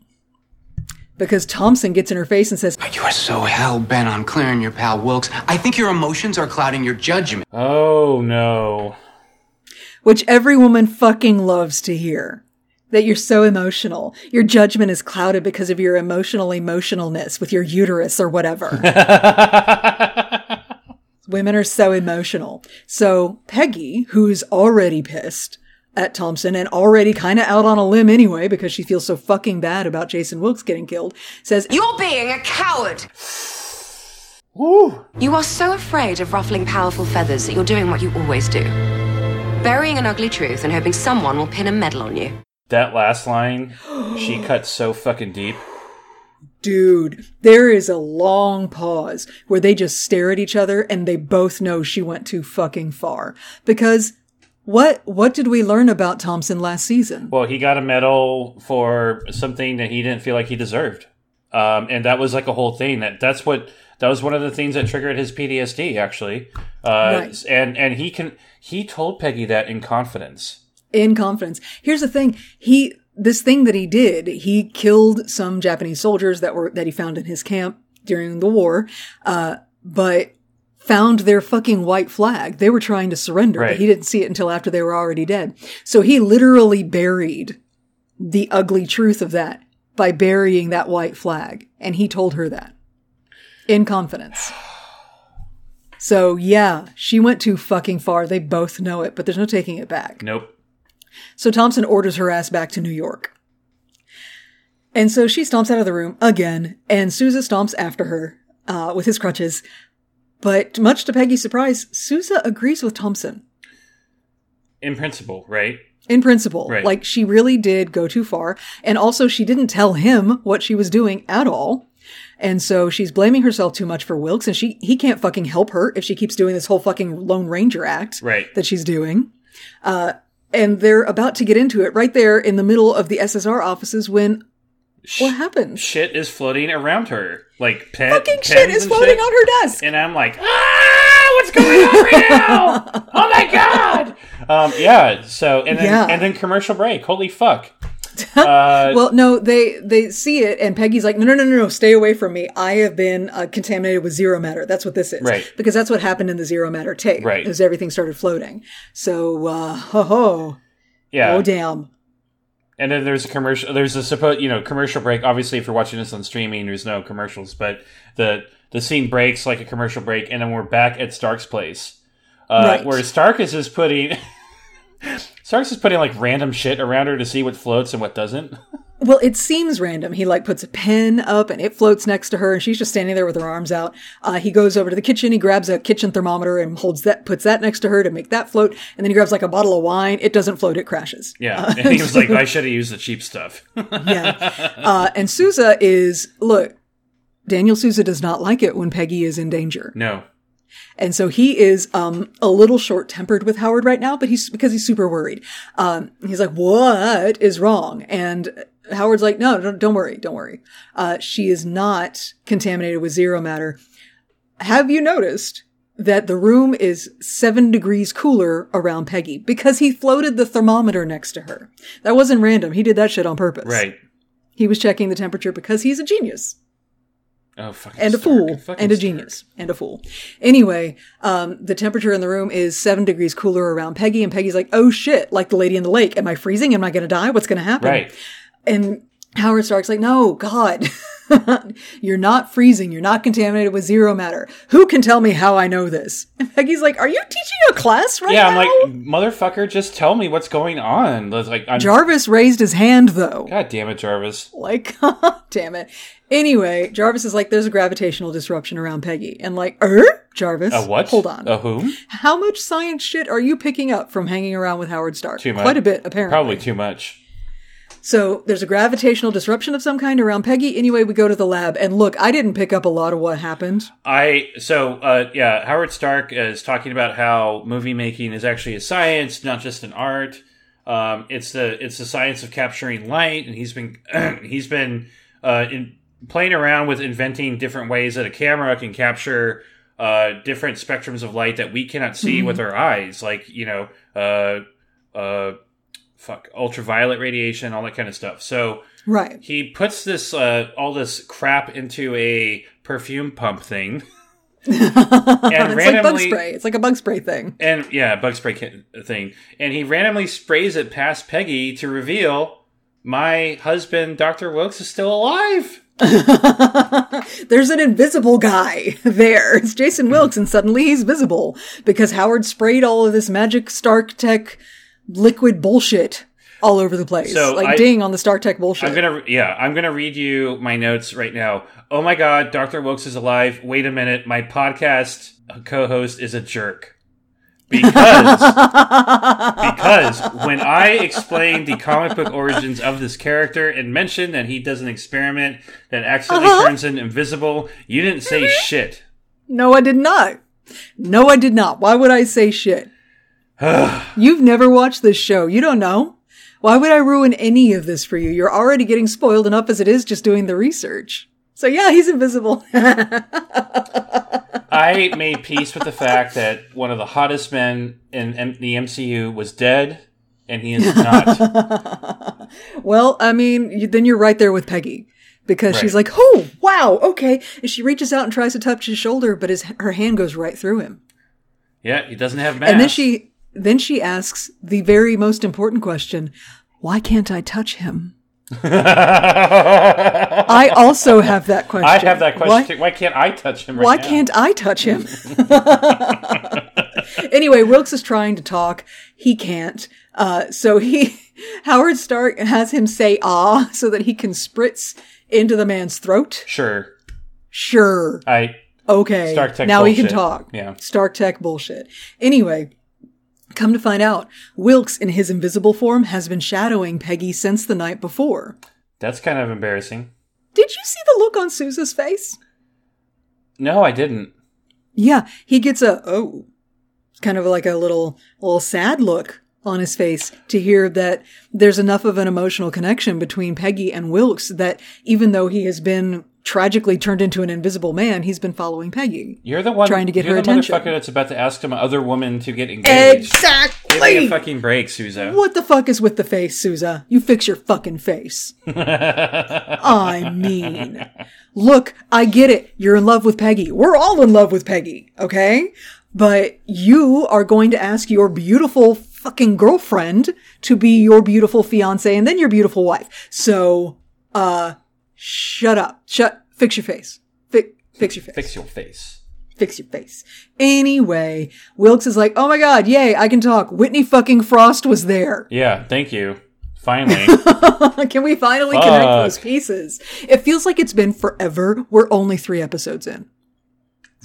Because Thompson gets in her face and says, You are so hell bent on clearing your pal Wilkes. I think your emotions are clouding your judgment. Oh no. which every woman fucking loves to hear. That you're so emotional. Your judgment is clouded because of your emotional emotionalness with your uterus or whatever. Women are so emotional. So Peggy, who's already pissed at Thompson and already kind of out on a limb anyway because she feels so fucking bad about Jason Wilkes getting killed, says, You're being a coward. Woo. You are so afraid of ruffling powerful feathers that you're doing what you always do. Burying an ugly truth and hoping someone will pin a medal on you. That last line, she cut so fucking deep. Dude, there is a long pause where they just stare at each other and they both know she went too fucking far. Because what what did we learn about Thompson last season? Well, he got a medal for something that he didn't feel like he deserved, um, and that was like a whole thing. That that's what that was one of the things that triggered his PTSD actually. Uh, Right. And and he can he told Peggy that in confidence. In confidence. Here's the thing. He this thing that he did, he killed some Japanese soldiers that were that he found in his camp during the war, uh, but found their fucking white flag. They were trying to surrender, Right. but he didn't see it until after they were already dead. So he literally buried the ugly truth of that by burying that white flag. And he told her that in confidence. So yeah, she went too fucking far. They both know it, but there's no taking it back. Nope. So Thompson orders her ass back to New York. And so she stomps out of the room again, and Sousa stomps after her uh, with his crutches. But much to Peggy's surprise, Sousa agrees with Thompson In principle, right? in principle. Right. Like she really did go too far. And also she didn't tell him what she was doing at all. And so she's blaming herself too much for Wilkes and she, he can't fucking help her if she keeps doing this whole fucking Lone Ranger act Right. that she's doing. Uh, and they're about to get into it right there in the middle of the SSR offices when what happens? Shit is floating around her. Like pen, Fucking shit is floating shit. on her desk. And I'm like, ah, what's going on right now? Oh my god! Um, yeah. So and then Yeah. and then commercial break. Holy fuck! Uh, Well, no, they they see it, and Peggy's like, no, no, no, no, no, stay away from me. I have been uh, contaminated with zero matter. That's what this is, Right. Because that's what happened in the zero matter tape, Right. As everything started floating. So, uh, ho ho, yeah. oh damn, And then there's a commercial. There's a supposed, you know, commercial break. Obviously, if you're watching this on streaming, there's no commercials, but the the scene breaks like a commercial break, and then we're back at Stark's place, uh, Right. where Stark is just putting. Stark's just putting like random shit around her to see what floats and what doesn't. Well, it seems random. He like puts a pen up and it floats next to her and she's just standing there with her arms out. Uh, he goes over to the kitchen. He grabs a kitchen thermometer and holds that, puts that next to her to make that float. And then he grabs like a bottle of wine. It doesn't float. It crashes. Yeah, and he was like, "I should have used the cheap stuff." yeah. Uh, and Sousa is, look, Daniel Sousa does not like it when Peggy is in danger. no, And so he is um, a little short tempered with Howard right now, but he's because he's super worried. Um, he's like, "What is wrong?" And Howard's like, "No, don't, don't worry, don't worry. Uh, she is not contaminated with zero matter. Have you noticed?" That the room is seven degrees cooler around Peggy because he floated the thermometer next to her. That wasn't random. He did that shit on purpose. right? He was checking the temperature because he's a genius Oh, and a fool Fucking and a Stark. genius and a fool. Anyway, um, the temperature in the room is seven degrees cooler around Peggy, and Peggy's like, "Oh shit!" Like the lady in the lake. Am I freezing? Am I going to die? What's going to happen? Right. And Howard Stark's like, "No, God." You're not freezing. You're not contaminated with zero matter. Who can tell me how I know this? And Peggy's like, Are you teaching a class right Yeah, now? Yeah, I'm like, motherfucker, just tell me what's going on. Like, I'm, Jarvis raised his hand though. God damn it, Jarvis. Like, damn it. Anyway, Jarvis is like, there's a gravitational disruption around Peggy. And like, er? Jarvis? A what? Hold on. A whom? How much science shit are you picking up from hanging around with Howard Stark? Too much. Quite a bit, apparently. Probably too much. So there's a gravitational disruption of some kind around Peggy. Anyway, we go to the lab. And look, I didn't pick up a lot of what happened. I so uh, yeah, Howard Stark is talking about how movie making is actually a science, not just an art. Um, it's the it's the science of capturing light, and he's been he's been uh, in, playing around with inventing different ways that a camera can capture uh, different spectrums of light that we cannot see with our eyes, like you know, uh, uh, fuck, ultraviolet radiation, all that kind of stuff. So Right. he puts this uh, all this crap into a perfume pump thing, and it's like bug randomly spray. It's like a bug spray thing. and yeah, bug spray thing, and he randomly sprays it past Peggy to reveal my husband, Doctor Wilkes, is still alive. There's an invisible guy there. It's Jason hmm. Wilkes, and suddenly he's visible because Howard sprayed all of this magic Stark Tech liquid bullshit all over the place. So like I- ding on the Stark Tech bullshit. I'm gonna yeah, I'm gonna read you my notes right now. Oh my God, Doctor Wilkes is alive. Wait a minute, my podcast co-host is a jerk. Because because when I explained the comic book origins of this character and mentioned that he does an experiment that accidentally Uh-huh. turns him invisible, you didn't say shit. no, I did not. No, I did not. Why would I say shit? You've never watched this show. You don't know. Why would I ruin any of this for you? You're already getting spoiled enough as it is just doing the research. So yeah, he's invisible. I made peace with the fact that one of the hottest men in M- the MCU was dead, and he is not. Well, I mean, you, then you're right there with Peggy because she's like, "Oh, wow, okay." And she reaches out and tries to touch his shoulder, but his her hand goes right through him. yeah, he doesn't have mass. And then she then she asks the very most important question: Why can't I touch him? I also have that question. I have that question. Why, too. Why can't I touch him right why now? can't I touch him? anyway, Wilkes is trying to talk. He can't. Uh, so he Howard Stark has him say ah so that he can spritz into the man's throat. Sure. Sure. I Okay. Stark Tech now he can talk. Yeah. Stark Tech bullshit. Anyway, come to find out, Wilkes in his invisible form has been shadowing Peggy since the night before. that's kind of embarrassing. Did you see the look on Sousa's face? No, I didn't. Yeah, he gets a oh, kind of like a little little sad look on his face to hear that there's enough of an emotional connection between Peggy and Wilkes that even though he has been tragically turned into an invisible man, he's been following Peggy. You're the one Trying to get her attention. you're her the attention. motherfucker that's about to ask some other woman to get engaged. Give me Exactly. a fucking break, Sousa. What the fuck is with the face, Sousa? You fix your fucking face. I mean, look, I get it. You're in love with Peggy. We're all in love with Peggy, okay? But you are going to ask your beautiful fucking girlfriend to be your beautiful fiance and then your beautiful wife. So, uh, shut up. Shut, fix your face. Fi- fix your face Fix your face. fix your face. Anyway, Wilkes is like, oh my god, yay, I can talk. Whitney fucking Frost was there. Yeah, thank you. Finally. Can we finally connect those pieces? It feels like it's been forever. We're only three episodes in.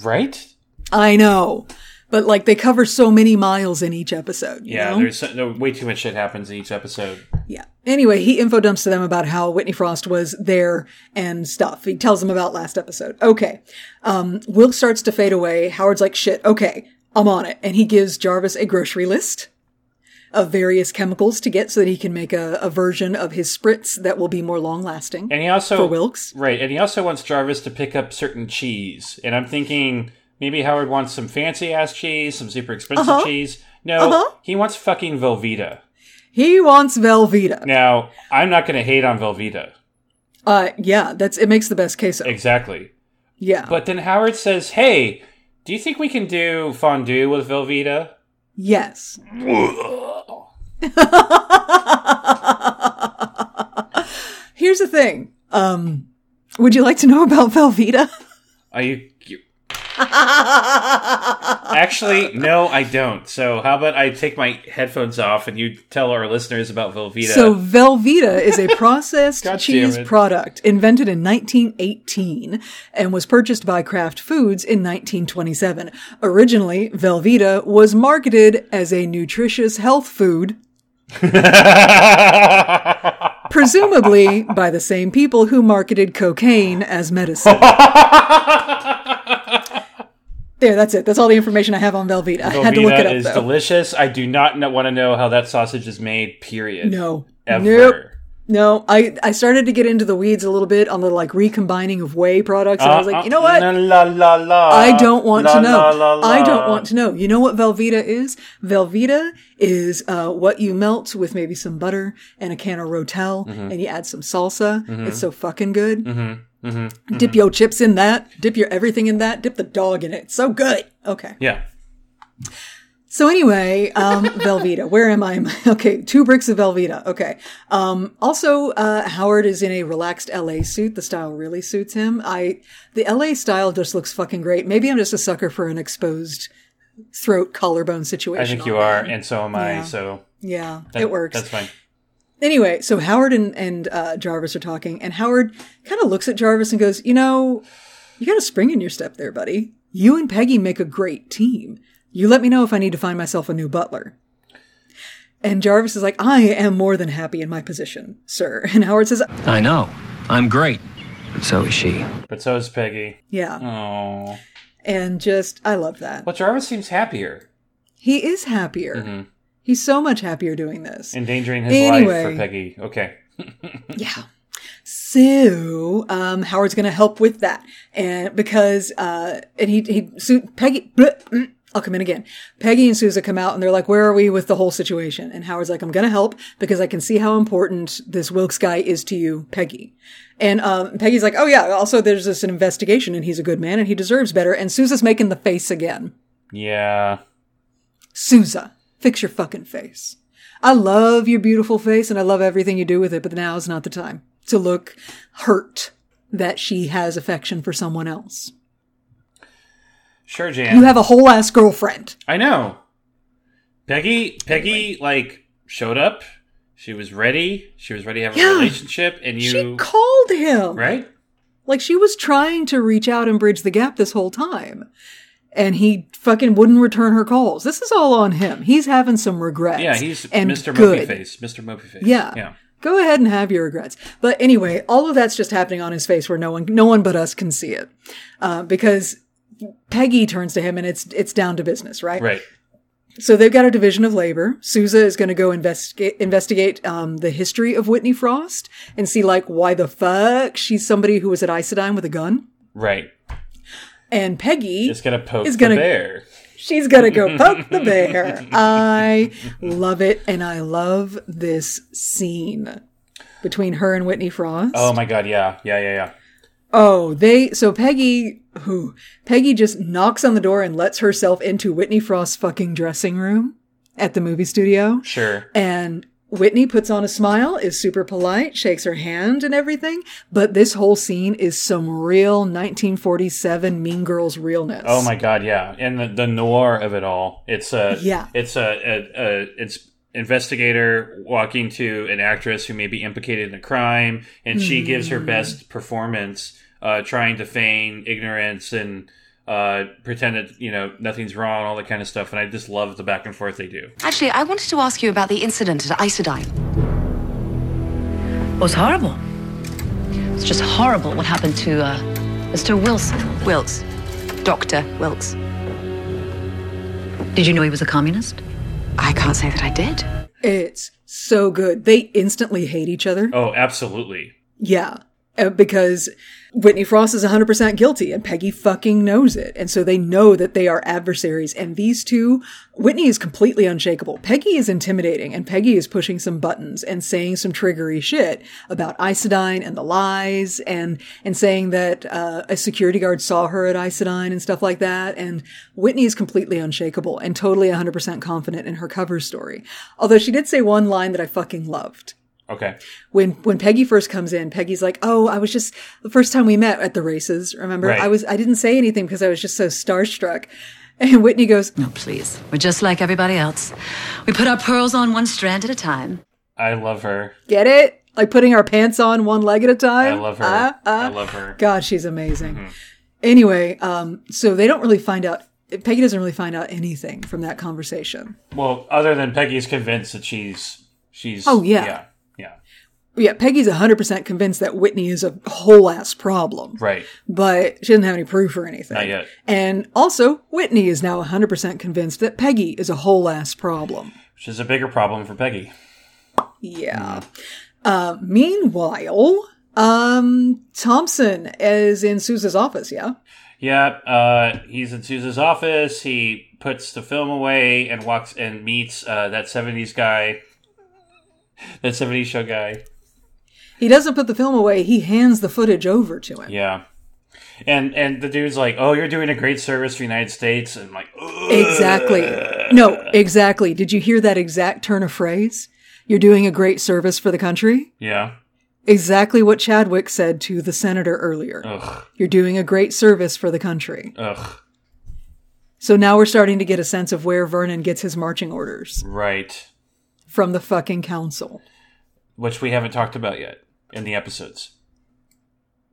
right? I know. But like they cover so many miles in each episode. you Yeah, know? there's so, there, way too much shit happens in each episode. Yeah. Anyway, he info dumps to them about how Whitney Frost was there and stuff. He tells them about last episode. Okay. Um, Will starts to fade away. Howard's like, shit, okay, I'm on it. And he gives Jarvis a grocery list of various chemicals to get so that he can make a, a version of his spritz that will be more long lasting. And he also For Wilkes? right? And he also wants Jarvis to pick up certain cheese. And I'm thinking maybe Howard wants some fancy ass cheese, some super expensive Uh-huh. cheese. No, Uh-huh. he wants fucking Velveeta. He wants Velveeta. Now, I'm not going to hate on Velveeta. Uh, yeah, that's, it makes the best queso. Exactly. Yeah. But then Howard says, "Hey, do you think we can do fondue with Velveeta?" yes. Here's the thing. Um, would you like to know about Velveeta? Are you? you... Actually, no, I don't. So, how about I take my headphones off and you tell our listeners about Velveeta? So Velveeta is a processed cheese product invented in 1918 and was purchased by Kraft Foods in 1927. Originally, Velveeta was marketed as a nutritious health food, presumably by the same people who marketed cocaine as medicine. there, that's it. That's all the information I have on Velveeta. I had to look it Velveeta up is though. delicious. I do not know, want to know how that sausage is made. Period. No. Ever. Nope. No, I, I started to get into the weeds a little bit on the like recombining of whey products, and I was like, you know what? Uh, La, la, la, I don't want to know. la, la, la. I don't want to know. You know what Velveeta is? Velveeta is uh, what you melt with maybe some butter and a can of Rotel, Mm-hmm. and you add some salsa. It's so fucking good. Dip your chips in that. Dip your everything in that. Dip the dog in it. It's so good. Okay. Yeah. So anyway, um, Velveeta. Where am I? Okay, two bricks of Velveeta. Okay. Um, also, uh, Howard is in a relaxed LA suit. The style really suits him. I, the LA style just looks fucking great. Maybe I'm just a sucker for an exposed throat collarbone situation. I think you are, and so am I. Yeah. So Yeah, that- it works. That's fine. Anyway, so Howard and, and uh, Jarvis are talking, and Howard kind of looks at Jarvis and goes, You know, you got a spring in your step there, buddy. You and Peggy make a great team. You let me know if I need to find myself a new butler. And Jarvis is like, I am more than happy in my position, sir. And Howard says, I know. I'm great. But so is she. But so is Peggy. Yeah. Oh. And just, I love that. Well, Jarvis seems happier, He is happier. He's so much happier doing this. endangering his Anyway. life for Peggy. Okay. Yeah. So, um, Howard's going to help with that. And because, uh, and he, he, Su- Peggy, bleh, mm, I'll come in again. Peggy and Sousa come out and they're like, where are we with the whole situation? And Howard's like, I'm going to help because I can see how important this Wilkes guy is to you, Peggy. And, um, Peggy's like, oh yeah, also there's this an investigation and he's a good man and he deserves better. And Sousa's making the face again. Yeah. Sousa, fix your fucking face. I love your beautiful face and I love everything you do with it, but now is not the time to look hurt that she has affection for someone else. Sure, Jan. You have a whole ass girlfriend. I know. Peggy, Peggy, like showed up She was ready. She was ready to have a Yeah. relationship, and you She called him. right? Like she was trying to reach out and bridge the gap this whole time. And he fucking wouldn't return her calls. This is all on him. He's having some regrets. Yeah, he's and Mr. good. Mopey Face. Mr. Mopey Face. Yeah. yeah. Go ahead and have your regrets. But anyway, all of that's just happening on his face where no one, no one but us can see it. Uh, because Peggy turns to him and it's, it's down to business, right? Right. So they've got a division of labor. Sousa is going to go investigate investigate um, the history of Whitney Frost and see like why the fuck she's somebody who was at Isodyne with a gun. Right. And Peggy Just gonna poke is gonna- the bear. she's gonna go poke the bear. I love it, and I love this scene between her and Whitney Frost. Oh my god, yeah. Yeah, yeah, yeah. Oh, they so Peggy who Peggy just knocks on the door and lets herself into Whitney Frost's fucking dressing room at the movie studio. Sure. And Whitney puts on a smile, is super polite, shakes her hand and everything. But this whole scene is some real 1947 Mean Girls realness. Oh my god, yeah. And the, the noir of it all. It's a Yeah. it's a, a, a it's investigator walking to an actress who may be implicated in a crime and she gives Hmm. her best performance uh, trying to feign ignorance and uh, pretend that you know nothing's wrong all that kind of stuff and i just love the back and forth they do Actually, I wanted to ask you about the incident at Isodyne. It was horrible. It's just horrible what happened to uh, Mr. Wilson. Wilkes. Dr. Wilkes. Did you know he was a communist? I can't say that I did. It's so good. They instantly hate each other. oh absolutely Yeah. Uh, because Whitney Frost is 100% guilty and Peggy fucking knows it. And so they know that they are adversaries. And these two, Whitney is completely unshakable. Peggy is intimidating and Peggy is pushing some buttons and saying some triggery shit about Isodyne and the lies and, and saying that, uh, a security guard saw her at Isodyne and stuff like that. And Whitney is completely unshakable and totally 100% confident in her cover story. Although she did say one line that I fucking loved okay when when Peggy first comes in, Peggy's like, "Oh, I was just the first time we met at the races. Remember, Right. I was I didn't say anything because I was just so starstruck." And Whitney goes, No, please. We're just like everybody else. We put our pearls on one strand at a time. i love her "Get it? Like putting our pants on one leg at a time." I love her Ah, ah. i love her God, she's amazing. Mm-hmm. Anyway, um, so they don't really find out. Peggy doesn't really find out anything from that conversation. well other than peggy's convinced that she's she's Oh, yeah yeah Yeah, Peggy's 100% convinced that Whitney is a whole ass problem. right but she doesn't have any proof or anything. Not yet. And also, Whitney is now 100% convinced that Peggy is a whole ass problem. which is a bigger problem for peggy Yeah. Uh, meanwhile, um, Thompson is in Sousa's office, yeah? Yeah, uh, he's in Sousa's office. He puts the film away and walks and meets uh, that '70s guy, that '70s show guy. He doesn't put the film away, he hands the footage over to him. Yeah, and and the dude's like, "Oh, you're doing a great service for the United States," and I'm like, Ugh. Exactly. No, exactly. Did you hear that exact turn of phrase? You're doing a great service for the country? "Yeah, Exactly what Chadwick said to the senator earlier. ugh, You're doing a great service for the country. ugh, So now we're starting to get a sense of where Vernon gets his marching orders right." from the fucking council. Which we haven't talked about yet in the episodes.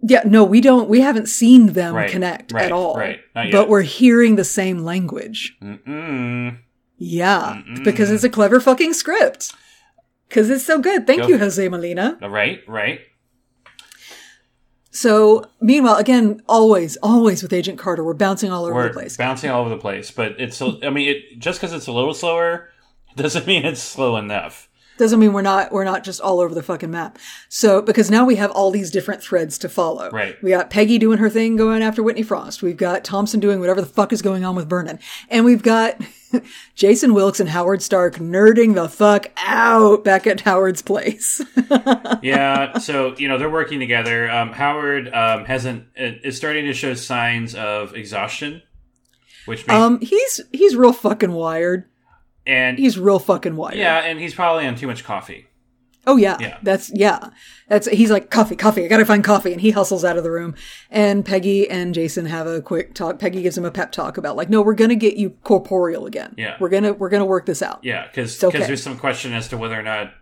Yeah, no, we don't, we haven't seen them Right, connect right, at all. right, But we're hearing the same language. Mm-mm. Yeah, because it's a clever fucking script. Because it's so good. Thank Go you, Jose Molina. Uh, right, right. So, meanwhile, again, always, always with Agent Carter, we're bouncing all over We're the place. bouncing all over the place, but it's. I mean, it just because it's a little slower doesn't mean it's slow enough. Doesn't mean we're not we're not just all over the fucking map. So because now we have all these different threads to follow. Right. We got Peggy doing her thing going after Whitney Frost. We've got Thompson doing whatever the fuck is going on with Vernon. And we've got Jason Wilkes and Howard Stark nerding the fuck out back at Howard's place. yeah, so you know they're working together. Um, Howard um, hasn't is starting to show signs of exhaustion, which makes, um he's he's real fucking wired. And He's real fucking wired. yeah, and he's probably on too much coffee. Oh yeah. Yeah. That's yeah. That's he's like coffee, coffee. I gotta find coffee, and he hustles out of the room. And Peggy and Jason have a quick talk. Peggy gives him a pep talk about like, no, we're gonna get you corporeal again. Yeah. We're gonna we're gonna work this out. Yeah, because okay. there's some question as to whether or not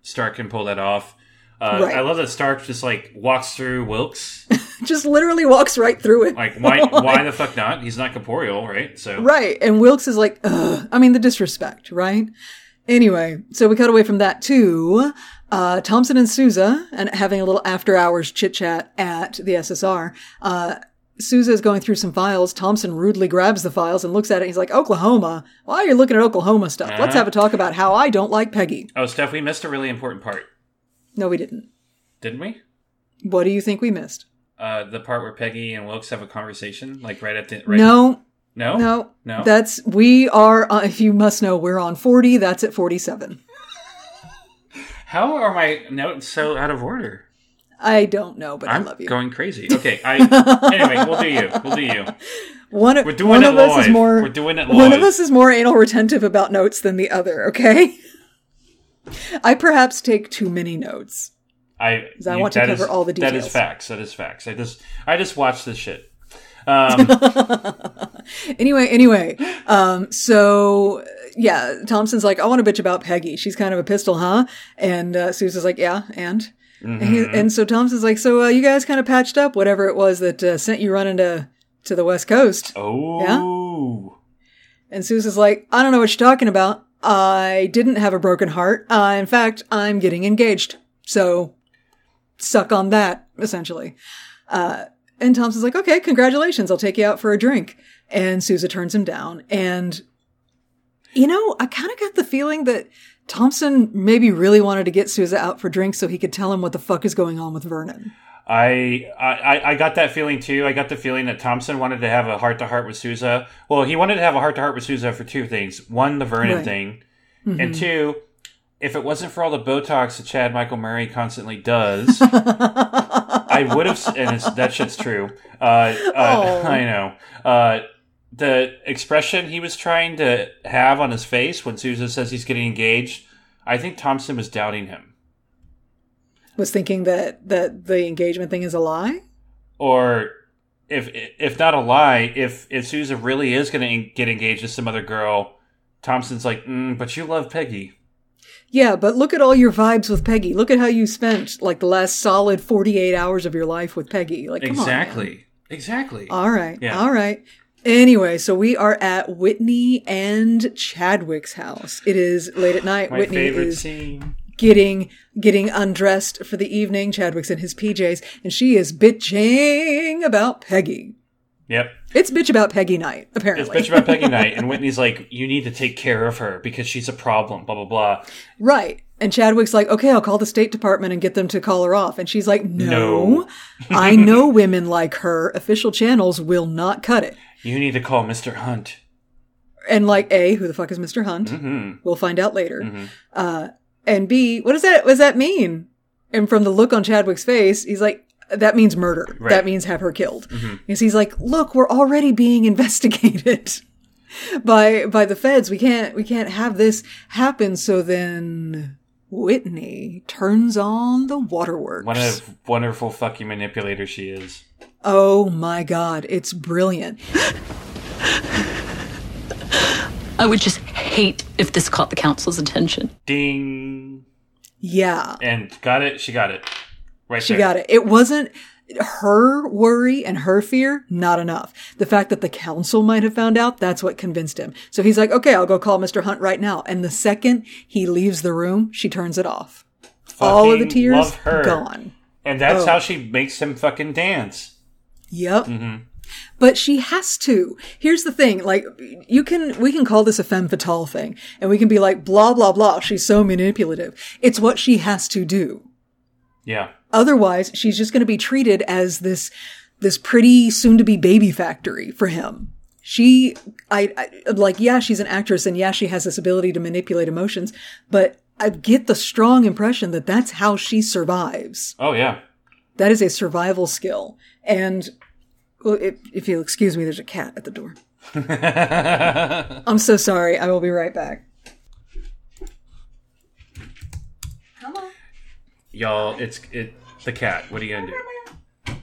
Stark can pull that off. Uh, Right. I love that Stark just like walks through Wilkes. Just literally walks right through it. Like why? why the fuck not? He's not corporeal, right? So Right. And Wilkes is like, Ugh. I mean, the disrespect, right? Anyway, so we cut away from that to uh, Thompson and Sousa and having a little after hours chit chat at the SSR. Uh, Sousa is going through some files. Thompson rudely grabs the files and looks at it. He's like, Oklahoma? Why are you looking at Oklahoma stuff? Let's Uh-huh. have a talk about how I don't like Peggy. Oh, Steph, we missed a really important part, No, we didn't. didn't we? What do you think we missed? Uh, the part where Peggy and Wilkes have a conversation, like right at the right. No, no, no, no. That's, we are, uh, if you must know, we're on 40. That's at 47. How are my notes so out of order? I don't know, but I'm I love you. going crazy. Okay, I anyway, we'll do you. We'll do you. One, of- We're doing one it of us is more. We're doing it One of us is more anal retentive about notes than the other. Okay. I perhaps take too many notes. I I you- want to cover is- all the details. That is facts. That is facts. I just I just watched this shit. Um, Anyway, anyway. Um, so yeah, Thompson's like, I want to bitch about Peggy. She's kind of a pistol, huh? And uh, Sousa's like, yeah, and. And, Mm-hmm. and so Thompson's like, so uh, you guys kind of patched up whatever it was that uh, sent you running to to the West Coast. oh, yeah. And Sousa's like, I don't know what you're talking about. I didn't have a broken heart. Uh, in fact, I'm getting engaged. So suck on that, essentially. Uh, and Thompson's like, okay, congratulations. I'll take you out for a drink. And Sousa turns him down. And, you know, I kind of got the feeling that Thompson maybe really wanted to get Sousa out for drinks so he could tell him what the fuck is going on with Vernon. I, I I got that feeling too. I got the feeling that Thompson wanted to have a heart to heart with Sousa. Well, he wanted to have a heart to heart with Sousa for two things: one, the Vernon Right. thing, Mm-hmm. and two, if it wasn't for all the Botox that Chad Michael Murray constantly does, I would have. And it's, that shit's true. Uh, uh, Oh. I know. Uh, the expression he was trying to have on his face when Sousa says he's getting engaged, I think Thompson was doubting him. Was thinking that, that the engagement thing is a lie? or if if not a lie, if if Sousa really is going to get engaged to some other girl, Thompson's like, mm, but you love Peggy. Yeah, but look at all your vibes with Peggy. Look at how you spent like the last solid 48 hours of your life with Peggy. Like, come on, exactly, exactly. All right. Yeah. All right. Anyway, so we are at Whitney and Chadwick's house. It is late at night. My Whitney favorite is scene. getting getting undressed for the evening. Chadwick's in his PJs and she is bitching about Peggy. Yep, It's bitch about Peggy night, apparently. it's bitch about Peggy night, and Whitney's like, you need to take care of her because she's a problem. Blah blah blah. Right. And Chadwick's like, okay, I'll call the State Department and get them to call her off. And she's like, no, No. I know women like her. Official channels will not cut it. You need to call Mister Hunt. And like, A, who the fuck is Mr. Hunt? Mm-hmm. We'll find out later. Uh, and B, what does that, what does that mean? And from the look on Chadwick's face, he's like, that means murder. Right. Mm-hmm. That means have her killed. Because he's like, look, we're already being investigated by, by the feds. We can't, we can't have this happen. So then Whitney turns on the waterworks. What a wonderful fucking manipulator she is. Oh my God. It's brilliant. I would just hate if this caught the council's attention. Ding, Yeah. and got it. She got it. Right She there. got it. It wasn't her worry and her fear, not enough. The fact that the council might have found out, that's what convinced him. So he's like, okay, I'll go call Mr. Hunt right now. And the second he leaves the room, she turns it off. All of the tears gone. And that's Oh. how she makes him fucking dance. Yep. Mm-hmm. But she has to. Here's the thing, like, you can, we can call this a femme fatale thing, and we can be like, blah, blah, blah, she's so manipulative. It's what she has to do. Yeah. Otherwise, she's just going to be treated as this, this pretty soon to be baby factory for him. She, I, I, like, yeah, she's an actress and yeah, she has this ability to manipulate emotions, but I get the strong impression that that's how she survives. Oh yeah. That is a survival skill. And well, if, if you'll excuse me, there's a cat at the door. I'm so sorry. I will be right back. Y'all, it's it the cat. What are you gonna do?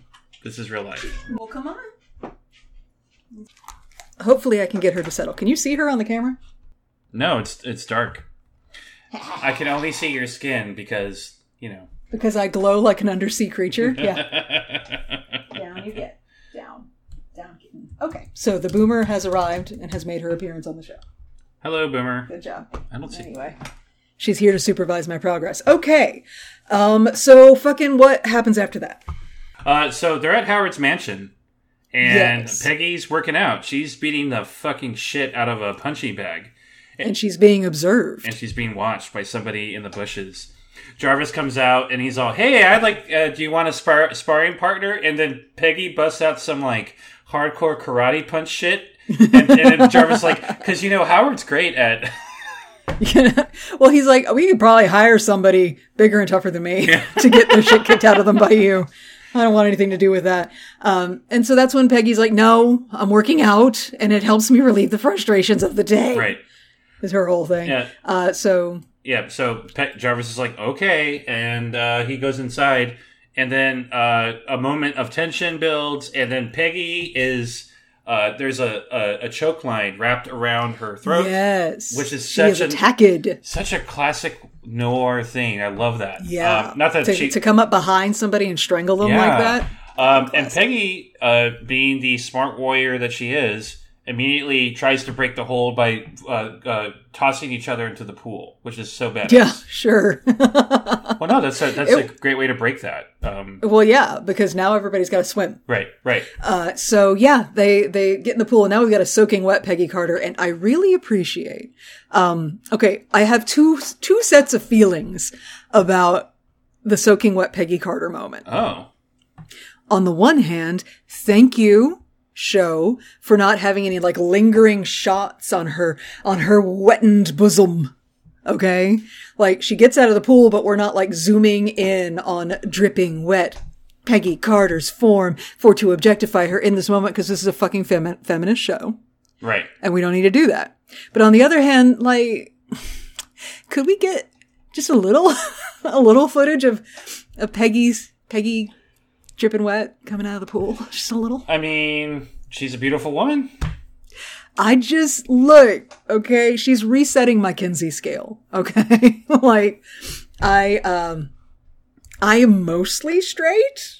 This is real life. Well, come on. Hopefully, I can get her to settle. Can you see her on the camera? No, it's it's dark. I can only see your skin because you know. Because I glow like an undersea creature. Yeah. down you get. Down. Down. kitten. Okay. So the boomer has arrived and has made her appearance on the show. Hello, Boomer. Good job. I don't see. Anyway. She's here to supervise my progress. Okay. Um, so fucking what happens after that? Uh, so they're at Howard's mansion, and Yes. Peggy's working out. She's beating the fucking shit out of a punching bag, And she's being observed. and she's being watched by somebody in the bushes. Jarvis comes out and he's all, "Hey, I'd like. Uh, do you want a spar- sparring partner?" And then Peggy busts out some like hardcore karate punch shit, and, and then Jarvis like, "Because you know Howard's great at." well, he's like, we could probably hire somebody bigger and tougher than me to get their shit kicked out of them by you. I don't want anything to do with that. Um, and so that's when Peggy's like, no, I'm working out and it helps me relieve the frustrations of the day. right. Is her whole thing. Yeah. Uh, so Yeah, so Pe- Jarvis is like, okay, and uh, he goes inside, and then uh, a moment of tension builds, and then Peggy is uh, there's a, a, a choke line wrapped around her throat, yes, which is she is such an- attacked. such a classic noir thing. I love that. Yeah, Um, not that to, she to come up behind somebody and strangle them like that. Um, and Peggy, uh, being the smart warrior that she is, immediately tries to break the hold by uh, uh, tossing each other into the pool, which is so bad. Yeah, sure. Well, no, that's a, that's a great way to break that. Um, well, yeah, because now everybody's got to swim. right, right. Uh, so yeah, they they get in the pool, and now we've got a soaking wet Peggy Carter, and I really appreciate. Um, okay, I have two two sets of feelings about the soaking wet Peggy Carter moment. Oh, On the one hand, thank you show for not having any like lingering shots on her on her wettened bosom. Okay? Like she gets out of the pool, but we're not like zooming in on dripping wet Peggy Carter's form for to objectify her in this moment because this is a fucking femi- feminist show right. and we don't need to do that. But on the other hand, like, could we get just a little, a little footage of, of Peggy's, Peggy dripping wet coming out of the pool? Just a little. I mean, she's a beautiful woman. I just look, okay, she's resetting my Kinsey scale, okay? like, I, um, I am mostly straight,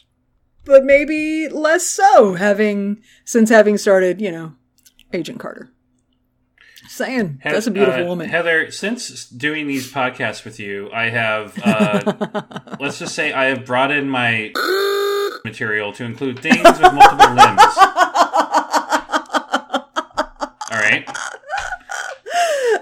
but maybe less so having, since having started, you know, Agent Carter. Saying, that's a beautiful uh, woman. Heather, since doing these podcasts with you, I have, uh, let's just say, I have brought in my material to include things with multiple limbs. All right.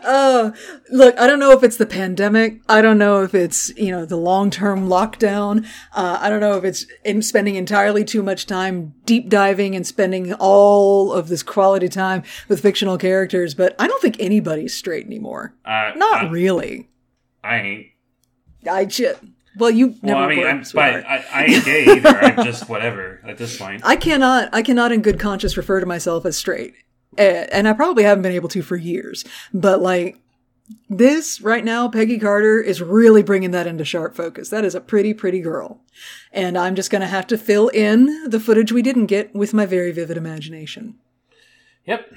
Oh, look, I don't know if it's the pandemic. I don't know if it's, you know, the long-term lockdown. Uh, I don't know if it's in spending entirely too much time deep diving and spending all of this quality time with fictional characters, but I don't think anybody's straight anymore. Uh, Not I, really. I ain't. I shit. Well, you never Well, I mean, were, I'm, but. I, I ain't gay either. I'm just whatever at this point. I cannot, I cannot in good conscience refer to myself as straight. And I probably haven't been able to for years. But like, this right now, Peggy Carter is really bringing that into sharp focus. That is a pretty, pretty girl. And I'm just gonna have to fill in the footage we didn't get with my very vivid imagination. Yep.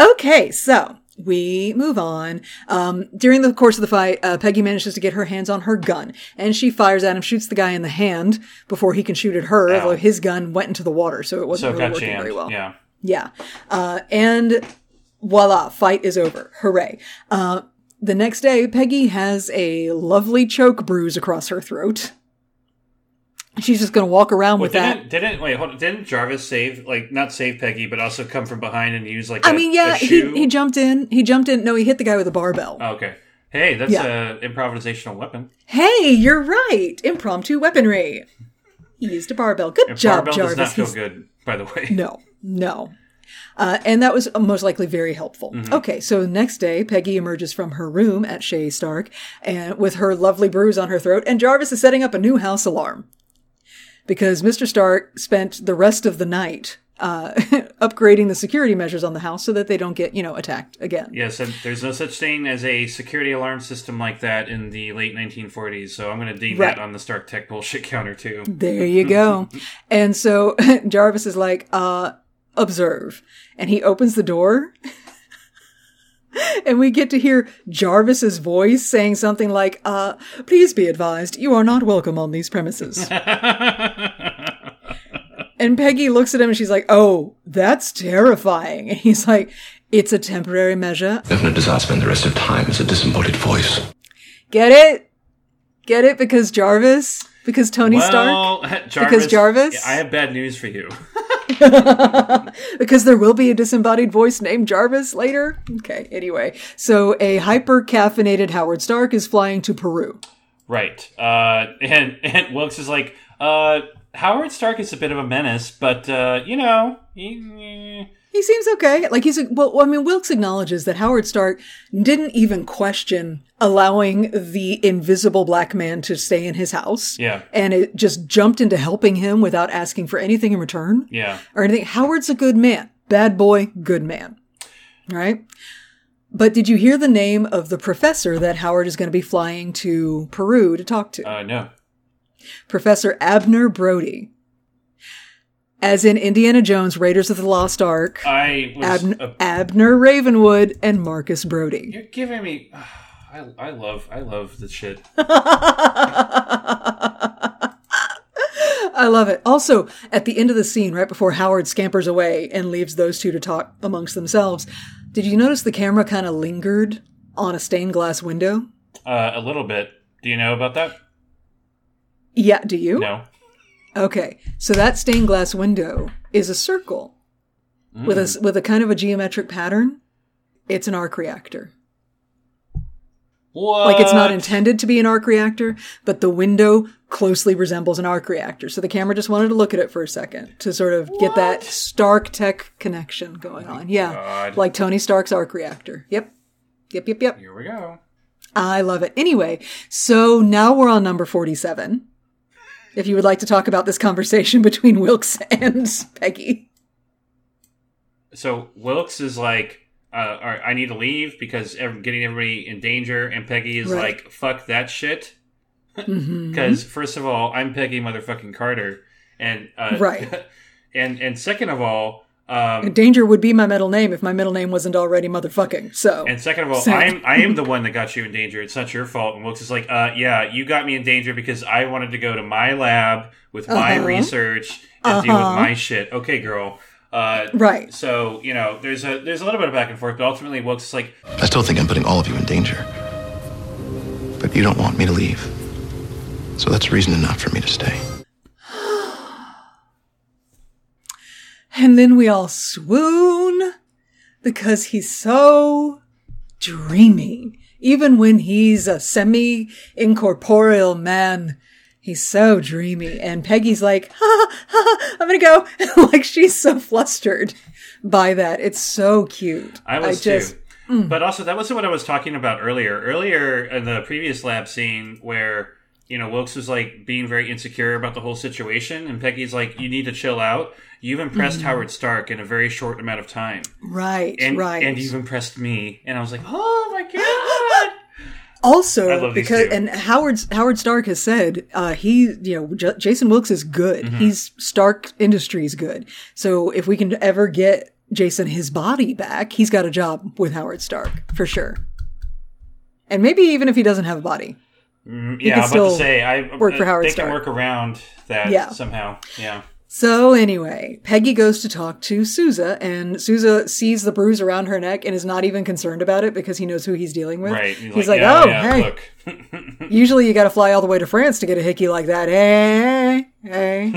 Okay, so we move on. Um, during the course of the fight, uh, Peggy manages to get her hands on her gun, and she fires at him, shoots the guy in the hand before he can shoot at her. Ow. Although his gun went into the water, so it wasn't it really working jammed. very well. Yeah. Yeah. Uh, and voila, fight is over. Hooray. Uh, the next day, Peggy has a lovely choke bruise across her throat. She's just going to walk around Well, with that. didn't didn't wait? Hold on, didn't Jarvis save like not save Peggy, but also come from behind and use like I a- mean, yeah, he, he jumped in. He jumped in. No, he hit the guy with a barbell. Oh, okay. Hey, that's Yeah. a improvisational weapon. Hey, you're right. Impromptu weaponry. He used a barbell. Good And job, barbell Jarvis. does not feel He's- good, by the way. No, no. Uh, and that was most likely very helpful. Mm-hmm. Okay, so next day, Peggy emerges from her room at Chez Stark and with her lovely bruise on her throat, and Jarvis is setting up a new house alarm because Mr. Stark spent the rest of the night uh, upgrading the security measures on the house so that they don't get, you know, attacked again. Yes, and there's no such thing as a security alarm system like that in the late 1940s. So I'm going to deem Right. that on the Stark Tech bullshit counter too. There you go. and so Jarvis is like, uh, observe. And he opens the door. and we get to hear Jarvis's voice saying something like, uh, please be advised, you are not welcome on these premises. and Peggy looks at him and she's like, oh, that's terrifying. And he's like, it's a temporary measure. Definite desire to spend the rest of time as a disembodied voice. Get it? Get it? Because Jarvis? Because Tony well, Stark? Jarvis, Because Jarvis? I have bad news for you. because there will be a disembodied voice named Jarvis later. Okay, anyway. So a hyper caffeinated Howard Stark is flying to Peru. Right. Uh, and and Wilkes is like, uh, Howard Stark is a bit of a menace, but uh, you know, he, He seems okay. Like he's a, well, I mean, Wilkes acknowledges that Howard Stark didn't even question allowing the invisible black man to stay in his house. Yeah. And it just jumped into helping him without asking for anything in return. yeah. or anything. Howard's a good man. Bad boy, good man. Right? But did you hear the name of the professor that Howard is going to be flying to Peru to talk to? Uh, no. Professor Abner Brody. As in Indiana Jones, Raiders of the Lost Ark, I was. Abn- uh, Abner Ravenwood and Marcus Brody. you're giving me. I, I love I love this shit. I love it. Also, at the end of the scene, right before Howard scampers away and leaves those two to talk amongst themselves, did you notice the camera kind of lingered on a stained glass window? Uh, a little bit. Do you know about that? Yeah, do you? No. Okay, so that stained glass window is a circle with a with a kind of a geometric pattern. It's an arc reactor. What? Like it's not intended to be an arc reactor, but the window closely resembles an arc reactor. So the camera just wanted to look at it for a second to sort of get that Stark Tech connection going on. Yeah, God. like Tony Stark's arc reactor. Yep, yep, yep, yep. Here we go. I love it. Anyway, so now we're on number forty-seven. If you would like to talk about this conversation between Wilkes and Peggy. So Wilkes is like, uh, right, I need to leave because I'm getting everybody in danger, and Peggy is Right. like, fuck that shit. Mm-hmm. Because first of all, I'm Peggy motherfucking Carter, and uh, Right. and and second of all, um, Danger would be my middle name if my middle name wasn't already motherfucking. So and second of all, Same. I'm I am the one that got you in danger. It's not your fault. And Wilkes is like, uh, yeah, you got me in danger because I wanted to go to my lab with my Uh-huh. research and deal with my shit. Okay, girl. Uh, Right. So you know, there's a there's a little bit of back and forth, but ultimately, Wilkes is like, I still think I'm putting all of you in danger. But you don't want me to leave. So that's reason enough for me to stay. And then we all swoon because he's so dreamy. Even when he's a semi incorporeal man, he's so dreamy. And Peggy's like, ha, ha, ha, I'm gonna go. like she's so flustered by that. It's so cute. I was just, too. Mm. But also, that wasn't what I was talking about earlier. Earlier in the previous lab scene, where you know Wilkes was like being very insecure about the whole situation, and Peggy's like, "You need to chill out. You've impressed Howard Stark in a very short amount of time, Right, and right. and you've impressed me." And I was like, "Oh my god!" Also, I love these because and Howard Howard Stark has said uh, he you know J- Jason Wilkes is good. Mm-hmm. He's Stark Industries good. So if we can ever get Jason his body back, he's got a job with Howard Stark for sure. And maybe even if he doesn't have a body, Mm, yeah, can I'm about to say, I work for uh, Howard They Stark. can work around that Yeah. somehow. Yeah. So anyway, Peggy goes to talk to Sousa, and Sousa sees the bruise around her neck and is not even concerned about it because he knows who he's dealing with. Right. He's, like, yeah, "Oh, yeah, hey, usually you got to fly all the way to France to get a hickey like that." Hey, hey.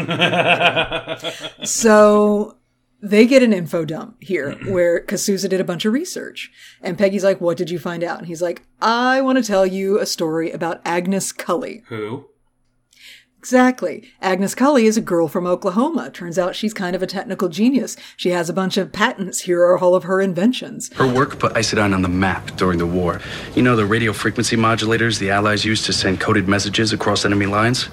so they get an info dump here mm-hmm. where because did a bunch of research, and Peggy's like, "What did you find out?" And he's like, "I want to tell you a story about Agnes Cully." Who? Exactly. Agnes Cully is a girl from Oklahoma. Turns out she's kind of a technical genius. She has a bunch of patents. Here are all of her inventions. Her work put Isodyne on the map during the war. You know the radio frequency modulators the Allies used to send coded messages across enemy lines?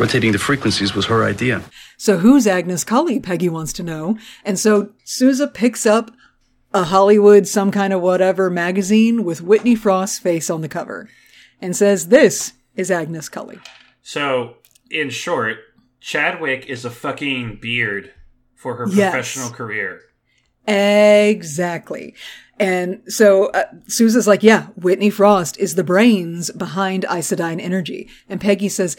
Rotating the frequencies was her idea. So who's Agnes Cully? Peggy wants to know. And so Sousa picks up a Hollywood some kind of whatever magazine with Whitney Frost's face on the cover and says, this is Agnes Cully. So, in short, Chadwick is a fucking beard for her Yes. professional career. Exactly. And so uh, Sousa's like, yeah, Whitney Frost is the brains behind Isodyne Energy. And Peggy says,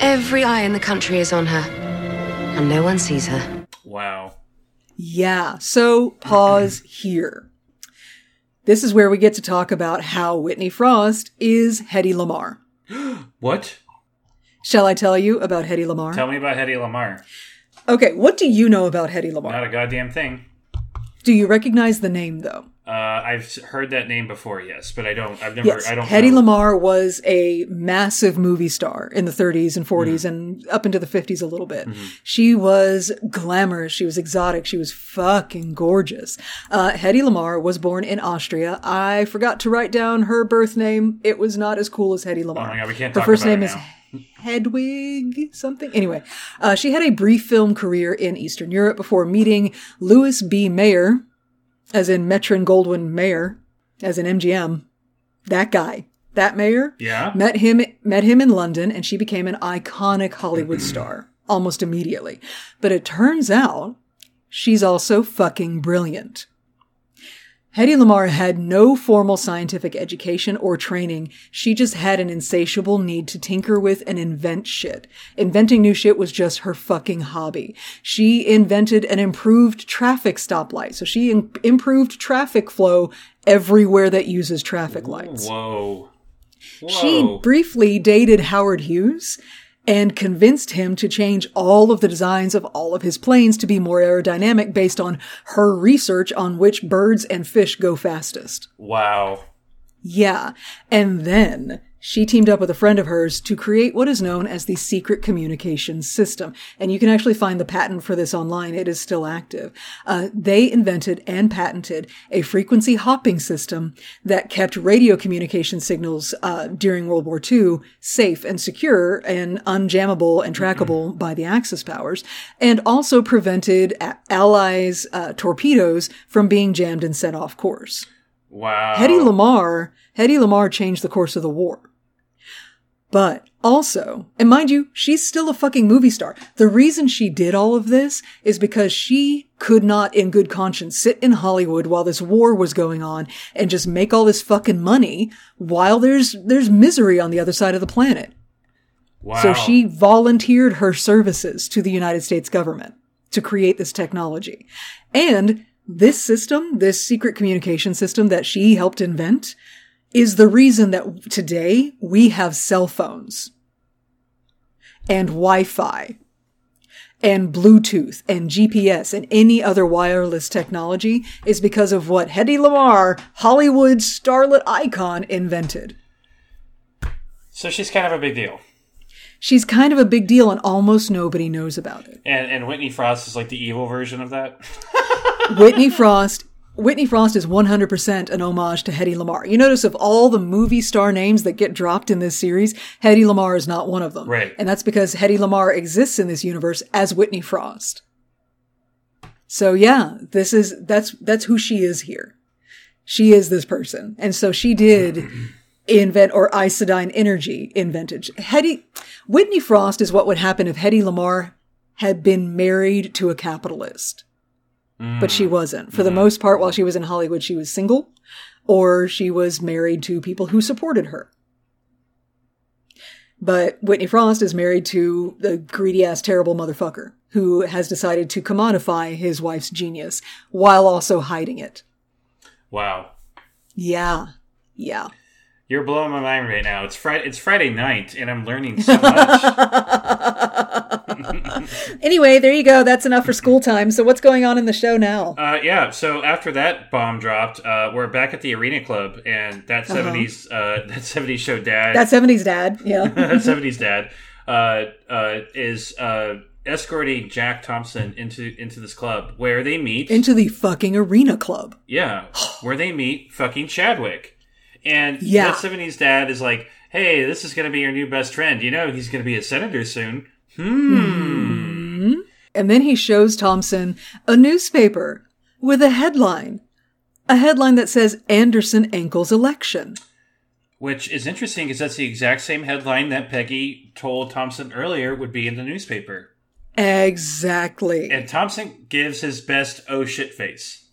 Every eye in the country is on her, and no one sees her. Wow. yeah. So pause here. This is where we get to talk about how Whitney Frost is Hedy Lamarr. What? Shall I tell you about Hedy Lamarr? Tell me about Hedy Lamarr. okay, what do you know about Hedy Lamarr? Not a goddamn thing. Do you recognize the name though? Uh, I've heard that name before, yes, but I don't. I've never. Yes, I don't. Hedy know. Lamarr was a massive movie star in the 30s and 40s Mm-hmm. and up into the 50s a little bit. She was glamorous. She was exotic. She was fucking gorgeous. Uh, Hedy Lamarr was born in Austria. I forgot to write down her birth name. It was not as cool as Hedy Lamarr. Oh my God, we can't her first name her is. Hedwig something. Anyway, uh, she had a brief film career in Eastern Europe before meeting Louis B. Mayer, as in Metro Goldwyn Mayer, as in MGM. That guy, that mayor, Yeah. met him met him in London, and she became an iconic Hollywood star almost immediately. But it turns out she's also fucking brilliant. Hedy Lamarr had no formal scientific education or training. She just had an insatiable need to tinker with and invent shit. Inventing new shit was just her fucking hobby. She invented an improved traffic stoplight. So she im- improved traffic flow everywhere that uses traffic lights. Whoa. Whoa. She briefly dated Howard Hughes and convinced him to change all of the designs of all of his planes to be more aerodynamic based on her research on which birds and fish go fastest. wow. Yeah. And then she teamed up with a friend of hers to create what is known as the secret communications system. And you can actually find the patent for this online. It is still active. Uh, they invented and patented a frequency hopping system that kept radio communication signals uh, during World War II safe and secure and unjammable and trackable by the Axis powers, and also prevented a- Allies' uh, torpedoes from being jammed and set off course. Wow. Hedy Lamarr, Hedy Lamarr changed the course of the war. But also, and mind you, she's still a fucking movie star. The reason she did all of this is because she could not in good conscience sit in Hollywood while this war was going on and just make all this fucking money while there's, there's misery on the other side of the planet. Wow. So she volunteered her services to the United States government to create this technology. And this system, this secret communication system that she helped invent, is the reason that today we have cell phones and Wi-Fi and Bluetooth and GPS and any other wireless technology is because of what Hedy Lamarr, Hollywood starlet icon, invented. So she's kind of a big deal. She's kind of a big deal and almost nobody knows about it. And and Whitney Frost is like the evil version of that. Whitney Frost. Whitney Frost is 100% an homage to Hedy Lamarr. You notice of all the movie star names that get dropped in this series, Hedy Lamarr is not one of them. Right. And that's because Hedy Lamarr exists in this universe as Whitney Frost. So yeah, this is, that's, that's who she is here. She is this person. And so she did invent, or Isodyne Energy invented. Hedy, Whitney Frost is what would happen if Hedy Lamarr had been married to a capitalist but she mm-hmm. wasn't. For the mm-hmm. most part, while she was in Hollywood, she was single or she was married to people who supported her. But Whitney Frost is married to the greedy ass terrible motherfucker who has decided to commodify his wife's genius while also hiding it. Wow. Yeah. Yeah. You're blowing my mind right now. It's Friday. It's Friday night, and I'm learning so much. Anyway, there you go. That's enough for school time. So what's going on in the show now? uh, yeah. So after that bomb dropped, uh, we're back at the Arena Club, and that 70s uh, that 70s show dad. That 70s dad. Yeah. that 70s dad uh, uh, is uh, escorting Jack Thompson into into this club where they meet. Into the fucking arena club. yeah, where they meet fucking Chadwick, and Yeah. that 70s dad is like, "Hey, this is going to be your new best friend. You know, he's going to be a senator soon." Hmm. And then he shows Thompson a newspaper with a headline. A headline that says Anderson ankles election. Which is interesting because that's the exact same headline that Peggy told Thompson earlier would be in the newspaper. Exactly. And Thompson gives his best oh shit face.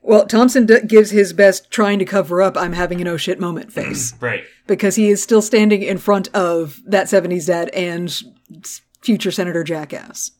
Well, Thompson d- gives his best trying to cover up I'm having an oh shit moment face Right. because he is still standing in front of that 70s dad and future Senator Jackass.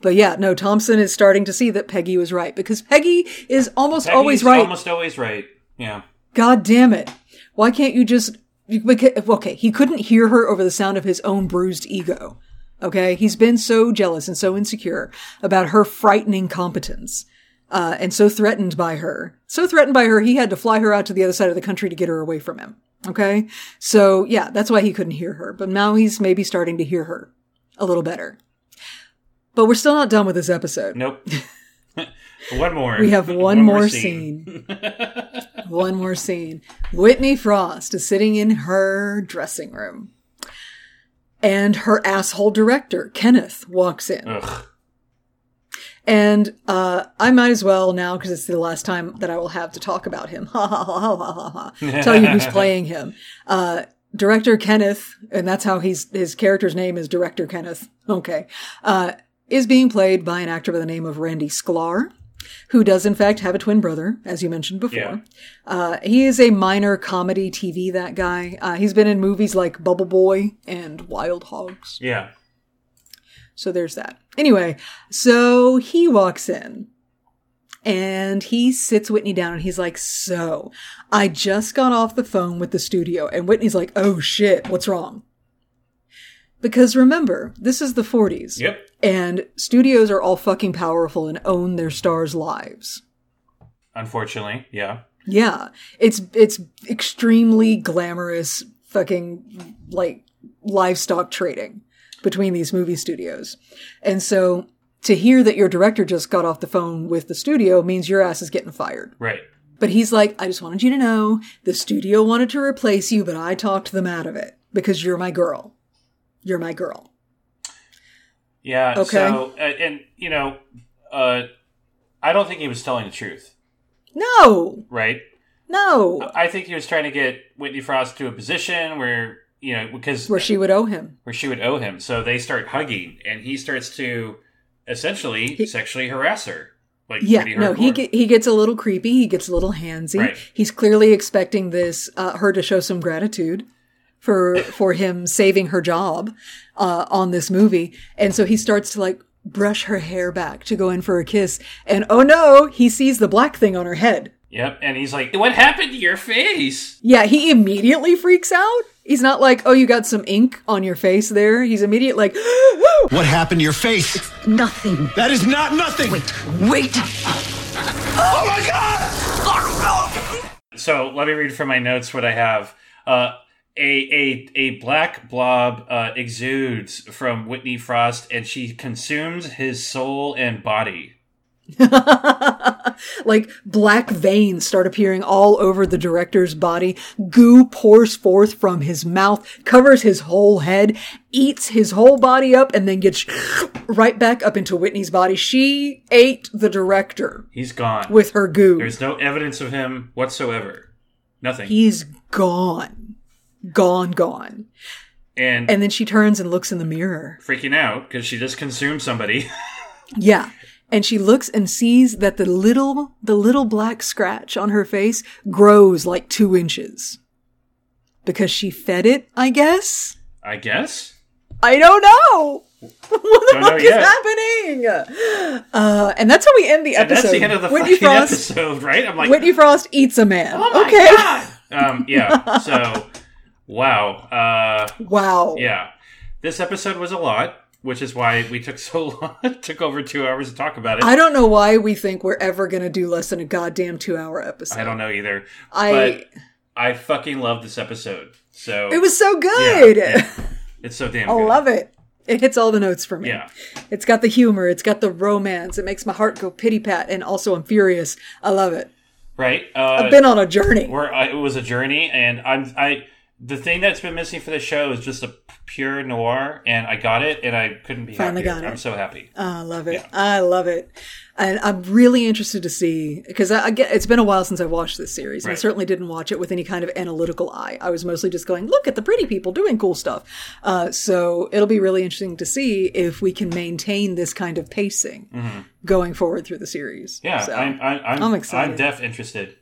But yeah, no, Thompson is starting to see that Peggy was right because Peggy is almost Peggy's always right. Almost always right. Yeah. God damn it. Why can't you just. Okay, he couldn't hear her over the sound of his own bruised ego. Okay, he's been so jealous and so insecure about her frightening competence. Uh, and so threatened by her. So threatened by her, he had to fly her out to the other side of the country to get her away from him. Okay? So, yeah, that's why he couldn't hear her. But now he's maybe starting to hear her a little better. But we're still not done with this episode. Nope. one more. We have one, more, scene. one more scene. Whitney Frost is sitting in her dressing room. And her asshole director, Kenneth, walks in. Ugh. And uh, I might as well now, because it's the last time that I will have to talk about him. Ha ha ha ha ha ha. ha. Tell you who's playing him. Uh, director Kenneth, and that's how he's his character's name is Director Kenneth. Okay, uh, is being played by an actor by the name of Randy Sklar, who does in fact have a twin brother, as you mentioned before. Yeah. Uh, he is a minor comedy TV. That guy. Uh, he's been in movies like Bubble Boy and Wild Hogs. Yeah. So there's that. Anyway, so he walks in and he sits Whitney down and he's like, So, I just got off the phone with the studio. And Whitney's like, Oh shit, what's wrong? Because remember, this is the 40s. Yep. And studios are all fucking powerful and own their stars' lives. Unfortunately, yeah. Yeah. It's it's extremely glamorous fucking like livestock trading between these movie studios. And so to hear that your director just got off the phone with the studio means your ass is getting fired. Right. But he's like, I just wanted you to know the studio wanted to replace you, but I talked them out of it because you're my girl. You're my girl. Yeah. Okay. So, uh, and you know, uh, I don't think he was telling the truth. No, Right. no. I think he was trying to get Whitney Frost to a position where you know because Where she would owe him. where she would owe him. So they start hugging, and he starts to essentially sexually harass her. Like Yeah, no, he get, he gets a little creepy. He gets a little handsy. Right. He's clearly expecting this uh, her to show some gratitude for for him saving her job uh, on this movie, and so he starts to like brush her hair back to go in for a kiss, and oh no, he sees the black thing on her head. Yep, and he's like, "What happened to your face?" Yeah, he immediately freaks out. He's not like, "Oh, you got some ink on your face there." He's immediate like, What happened to your face? Nothing. That is not nothing. Wait, wait. Oh my god! So let me read from my notes what I have. Uh, a a a black blob uh, exudes from Whitney Frost, and she consumes his soul and body. like black veins start appearing all over the director's body. Goo pours forth from his mouth, covers his whole head, eats his whole body up, and then gets right back up into Whitney's body. She ate the director He's gone. with her goo. There's no evidence of him whatsoever. Nothing. He's gone. Gone, gone. and And then she turns and looks in the mirror. freaking out because she just consumed somebody. Yeah. And she looks and sees that the little, the little black scratch on her face grows like two inches. Because she fed it, I guess? I guess. I don't know! what the Don't fuck is yet. happening? Uh, and that's how we end the And episode. that's the end of the Whitney fucking Frost, episode, right? I'm like, Whitney Frost eats a man. oh my okay. god. Um, yeah. So, wow. Uh, Wow. yeah. This episode was a lot, which is why we took so long. it took over two hours to talk about it. I don't know why we think we're ever gonna do less than a goddamn two hour episode. I don't know either. I- but I fucking love this episode. So It was so good. yeah. It's so damn I good. love it. It hits all the notes for me. Yeah. It's got the humor, it's got the romance, it makes my heart go pity pat, and also I'm furious. I love it. Right? Uh, I've been on a journey. where I, it was a journey, and I'm I. The thing that's been missing for the show is just a pure noir, and I got it, and I couldn't be Finally happier. got it. I'm so happy. I love it. I love it. And I'm really interested to see because I, I get it's been a while since I watched this series. And I certainly didn't watch it with any kind of analytical eye. I was mostly just going, look at the pretty people doing cool stuff. Uh, so it'll be really interesting to see if we can maintain this kind of pacing going forward through the series. Mm-hmm. Yeah, So, I'm, I'm, I'm, I'm excited. I'm deaf interested.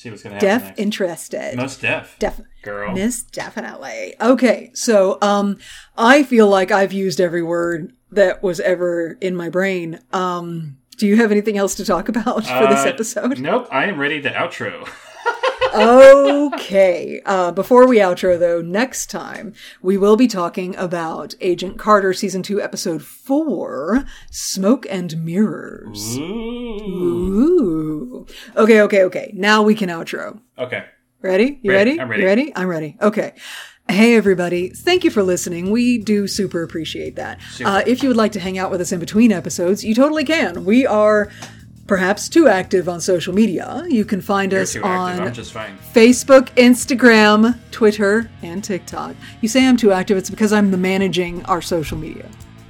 See what's going to happen Deaf next. interested. Most deaf. Def- Girl. Miss definitely. Okay, so um I feel like I've used every word that was ever in my brain. Um do you have anything else to talk about for this Uh, episode? Nope, I am ready to outro. okay. Uh, before we outro, though, next time we will be talking about Agent Carter Season 2, Episode 4 Smoke and Mirrors. Ooh. Okay, okay, okay. Now we can outro. Okay. Ready? You Ready. ready? I'm ready. You ready? I'm ready. Okay. Hey, everybody. Thank you for listening. We do super appreciate that. Uh, if you would like to hang out with us in between episodes, you totally can. We are perhaps too active on social media. You can find You're us on. Facebook, Instagram, Twitter, and TikTok. You say I'm too active, it's because I'm the managing our social media.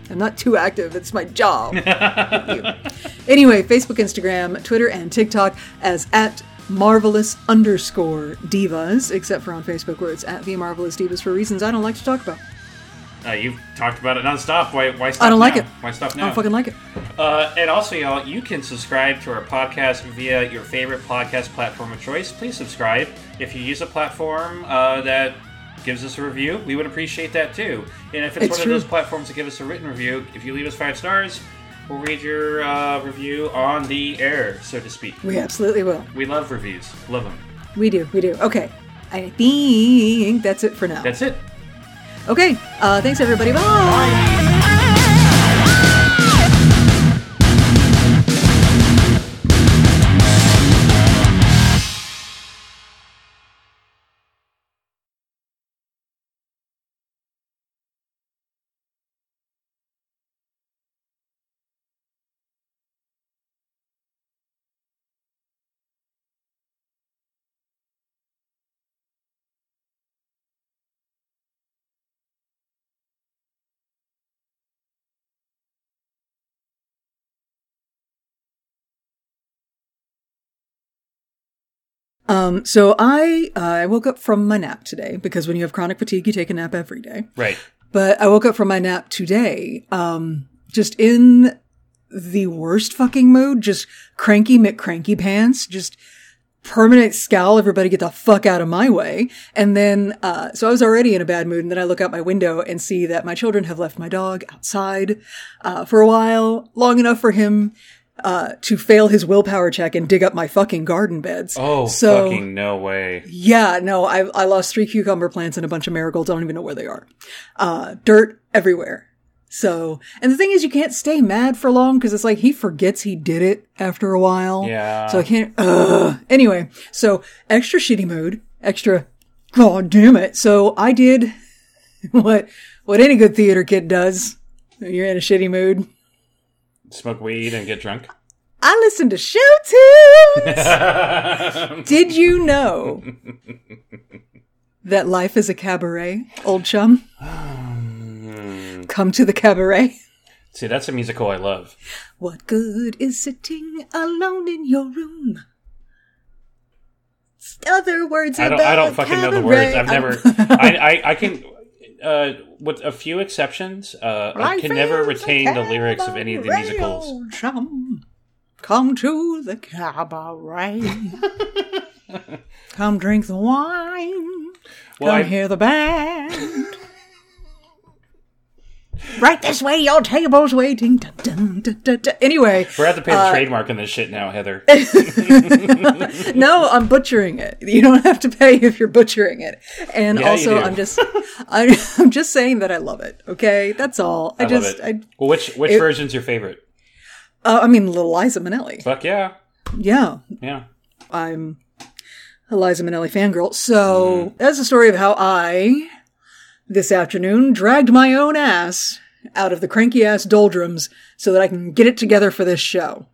I'm not too active, it's my job. anyway, Facebook, Instagram, Twitter, and TikTok as at marvelous underscore divas, except for on Facebook where it's at the marvelous divas for reasons I don't like to talk about. Uh, you've talked about it nonstop. Why, why stop I don't now? like it. Why stop now? I don't fucking like it. Uh, and also, y'all, you can subscribe to our podcast via your favorite podcast platform of choice. Please subscribe. If you use a platform uh, that gives us a review, we would appreciate that too. And if it's, It's one true. of those platforms that give us a written review, if you leave us five stars, we'll read your uh, review on the air, so to speak. We absolutely will. We love reviews. Love them. We do, we do. Okay. I think that's it for now. That's it. Okay. Uh, thanks, everybody. Bye. Um, so I uh, I woke up from my nap today because when you have chronic fatigue, you take a nap every day. Right. But I woke up from my nap today, um, just in the worst fucking mood, just cranky McCranky pants, just permanent scowl. Everybody get the fuck out of my way. And then, uh, so I was already in a bad mood. And then I look out my window and see that my children have left my dog outside, uh, for a while, long enough for him, uh, to fail his willpower check and dig up my fucking garden beds. Oh, so, fucking no way. yeah, no, I I lost three cucumber plants and a bunch of marigolds. I don't even know where they are. Uh, dirt everywhere. So, and the thing is, you can't stay mad for long because it's like he forgets he did it after a while. Yeah. So I can't. Ugh. Anyway, so extra shitty mood, extra. God damn it! So I did what what any good theater kid does. You're in a shitty mood. Smoke weed and get drunk. I listen to show tunes. Did you know that life is a cabaret, old chum? Come to the cabaret. See, that's a musical I love. What good is sitting alone in your room? Other words I don't. I don't fucking know the words. I've never. I, I. I can. Uh, with a few exceptions, uh, I can never retain the lyrics of any of the musicals. chum. Come to the cabaret. Come drink the wine. Well, Come I- hear the band. Right this way, your table's waiting. Dun, dun, dun. Anyway, We're at the pay the uh, trademark on this shit now, Heather. no, I'm butchering it. You don't have to pay if you're butchering it. And Yeah, also. I'm just, I, I'm just saying that I love it. Okay, that's all. I, I, love just, it. I, well, which which it- version's your favorite? uh, I mean, Eliza Liza Minnelli. Fuck yeah, Yeah, yeah. I'm Eliza Liza Minnelli fangirl. So that's the story of how I, this afternoon, dragged my own ass out of the cranky ass doldrums so that I can get it together for this show.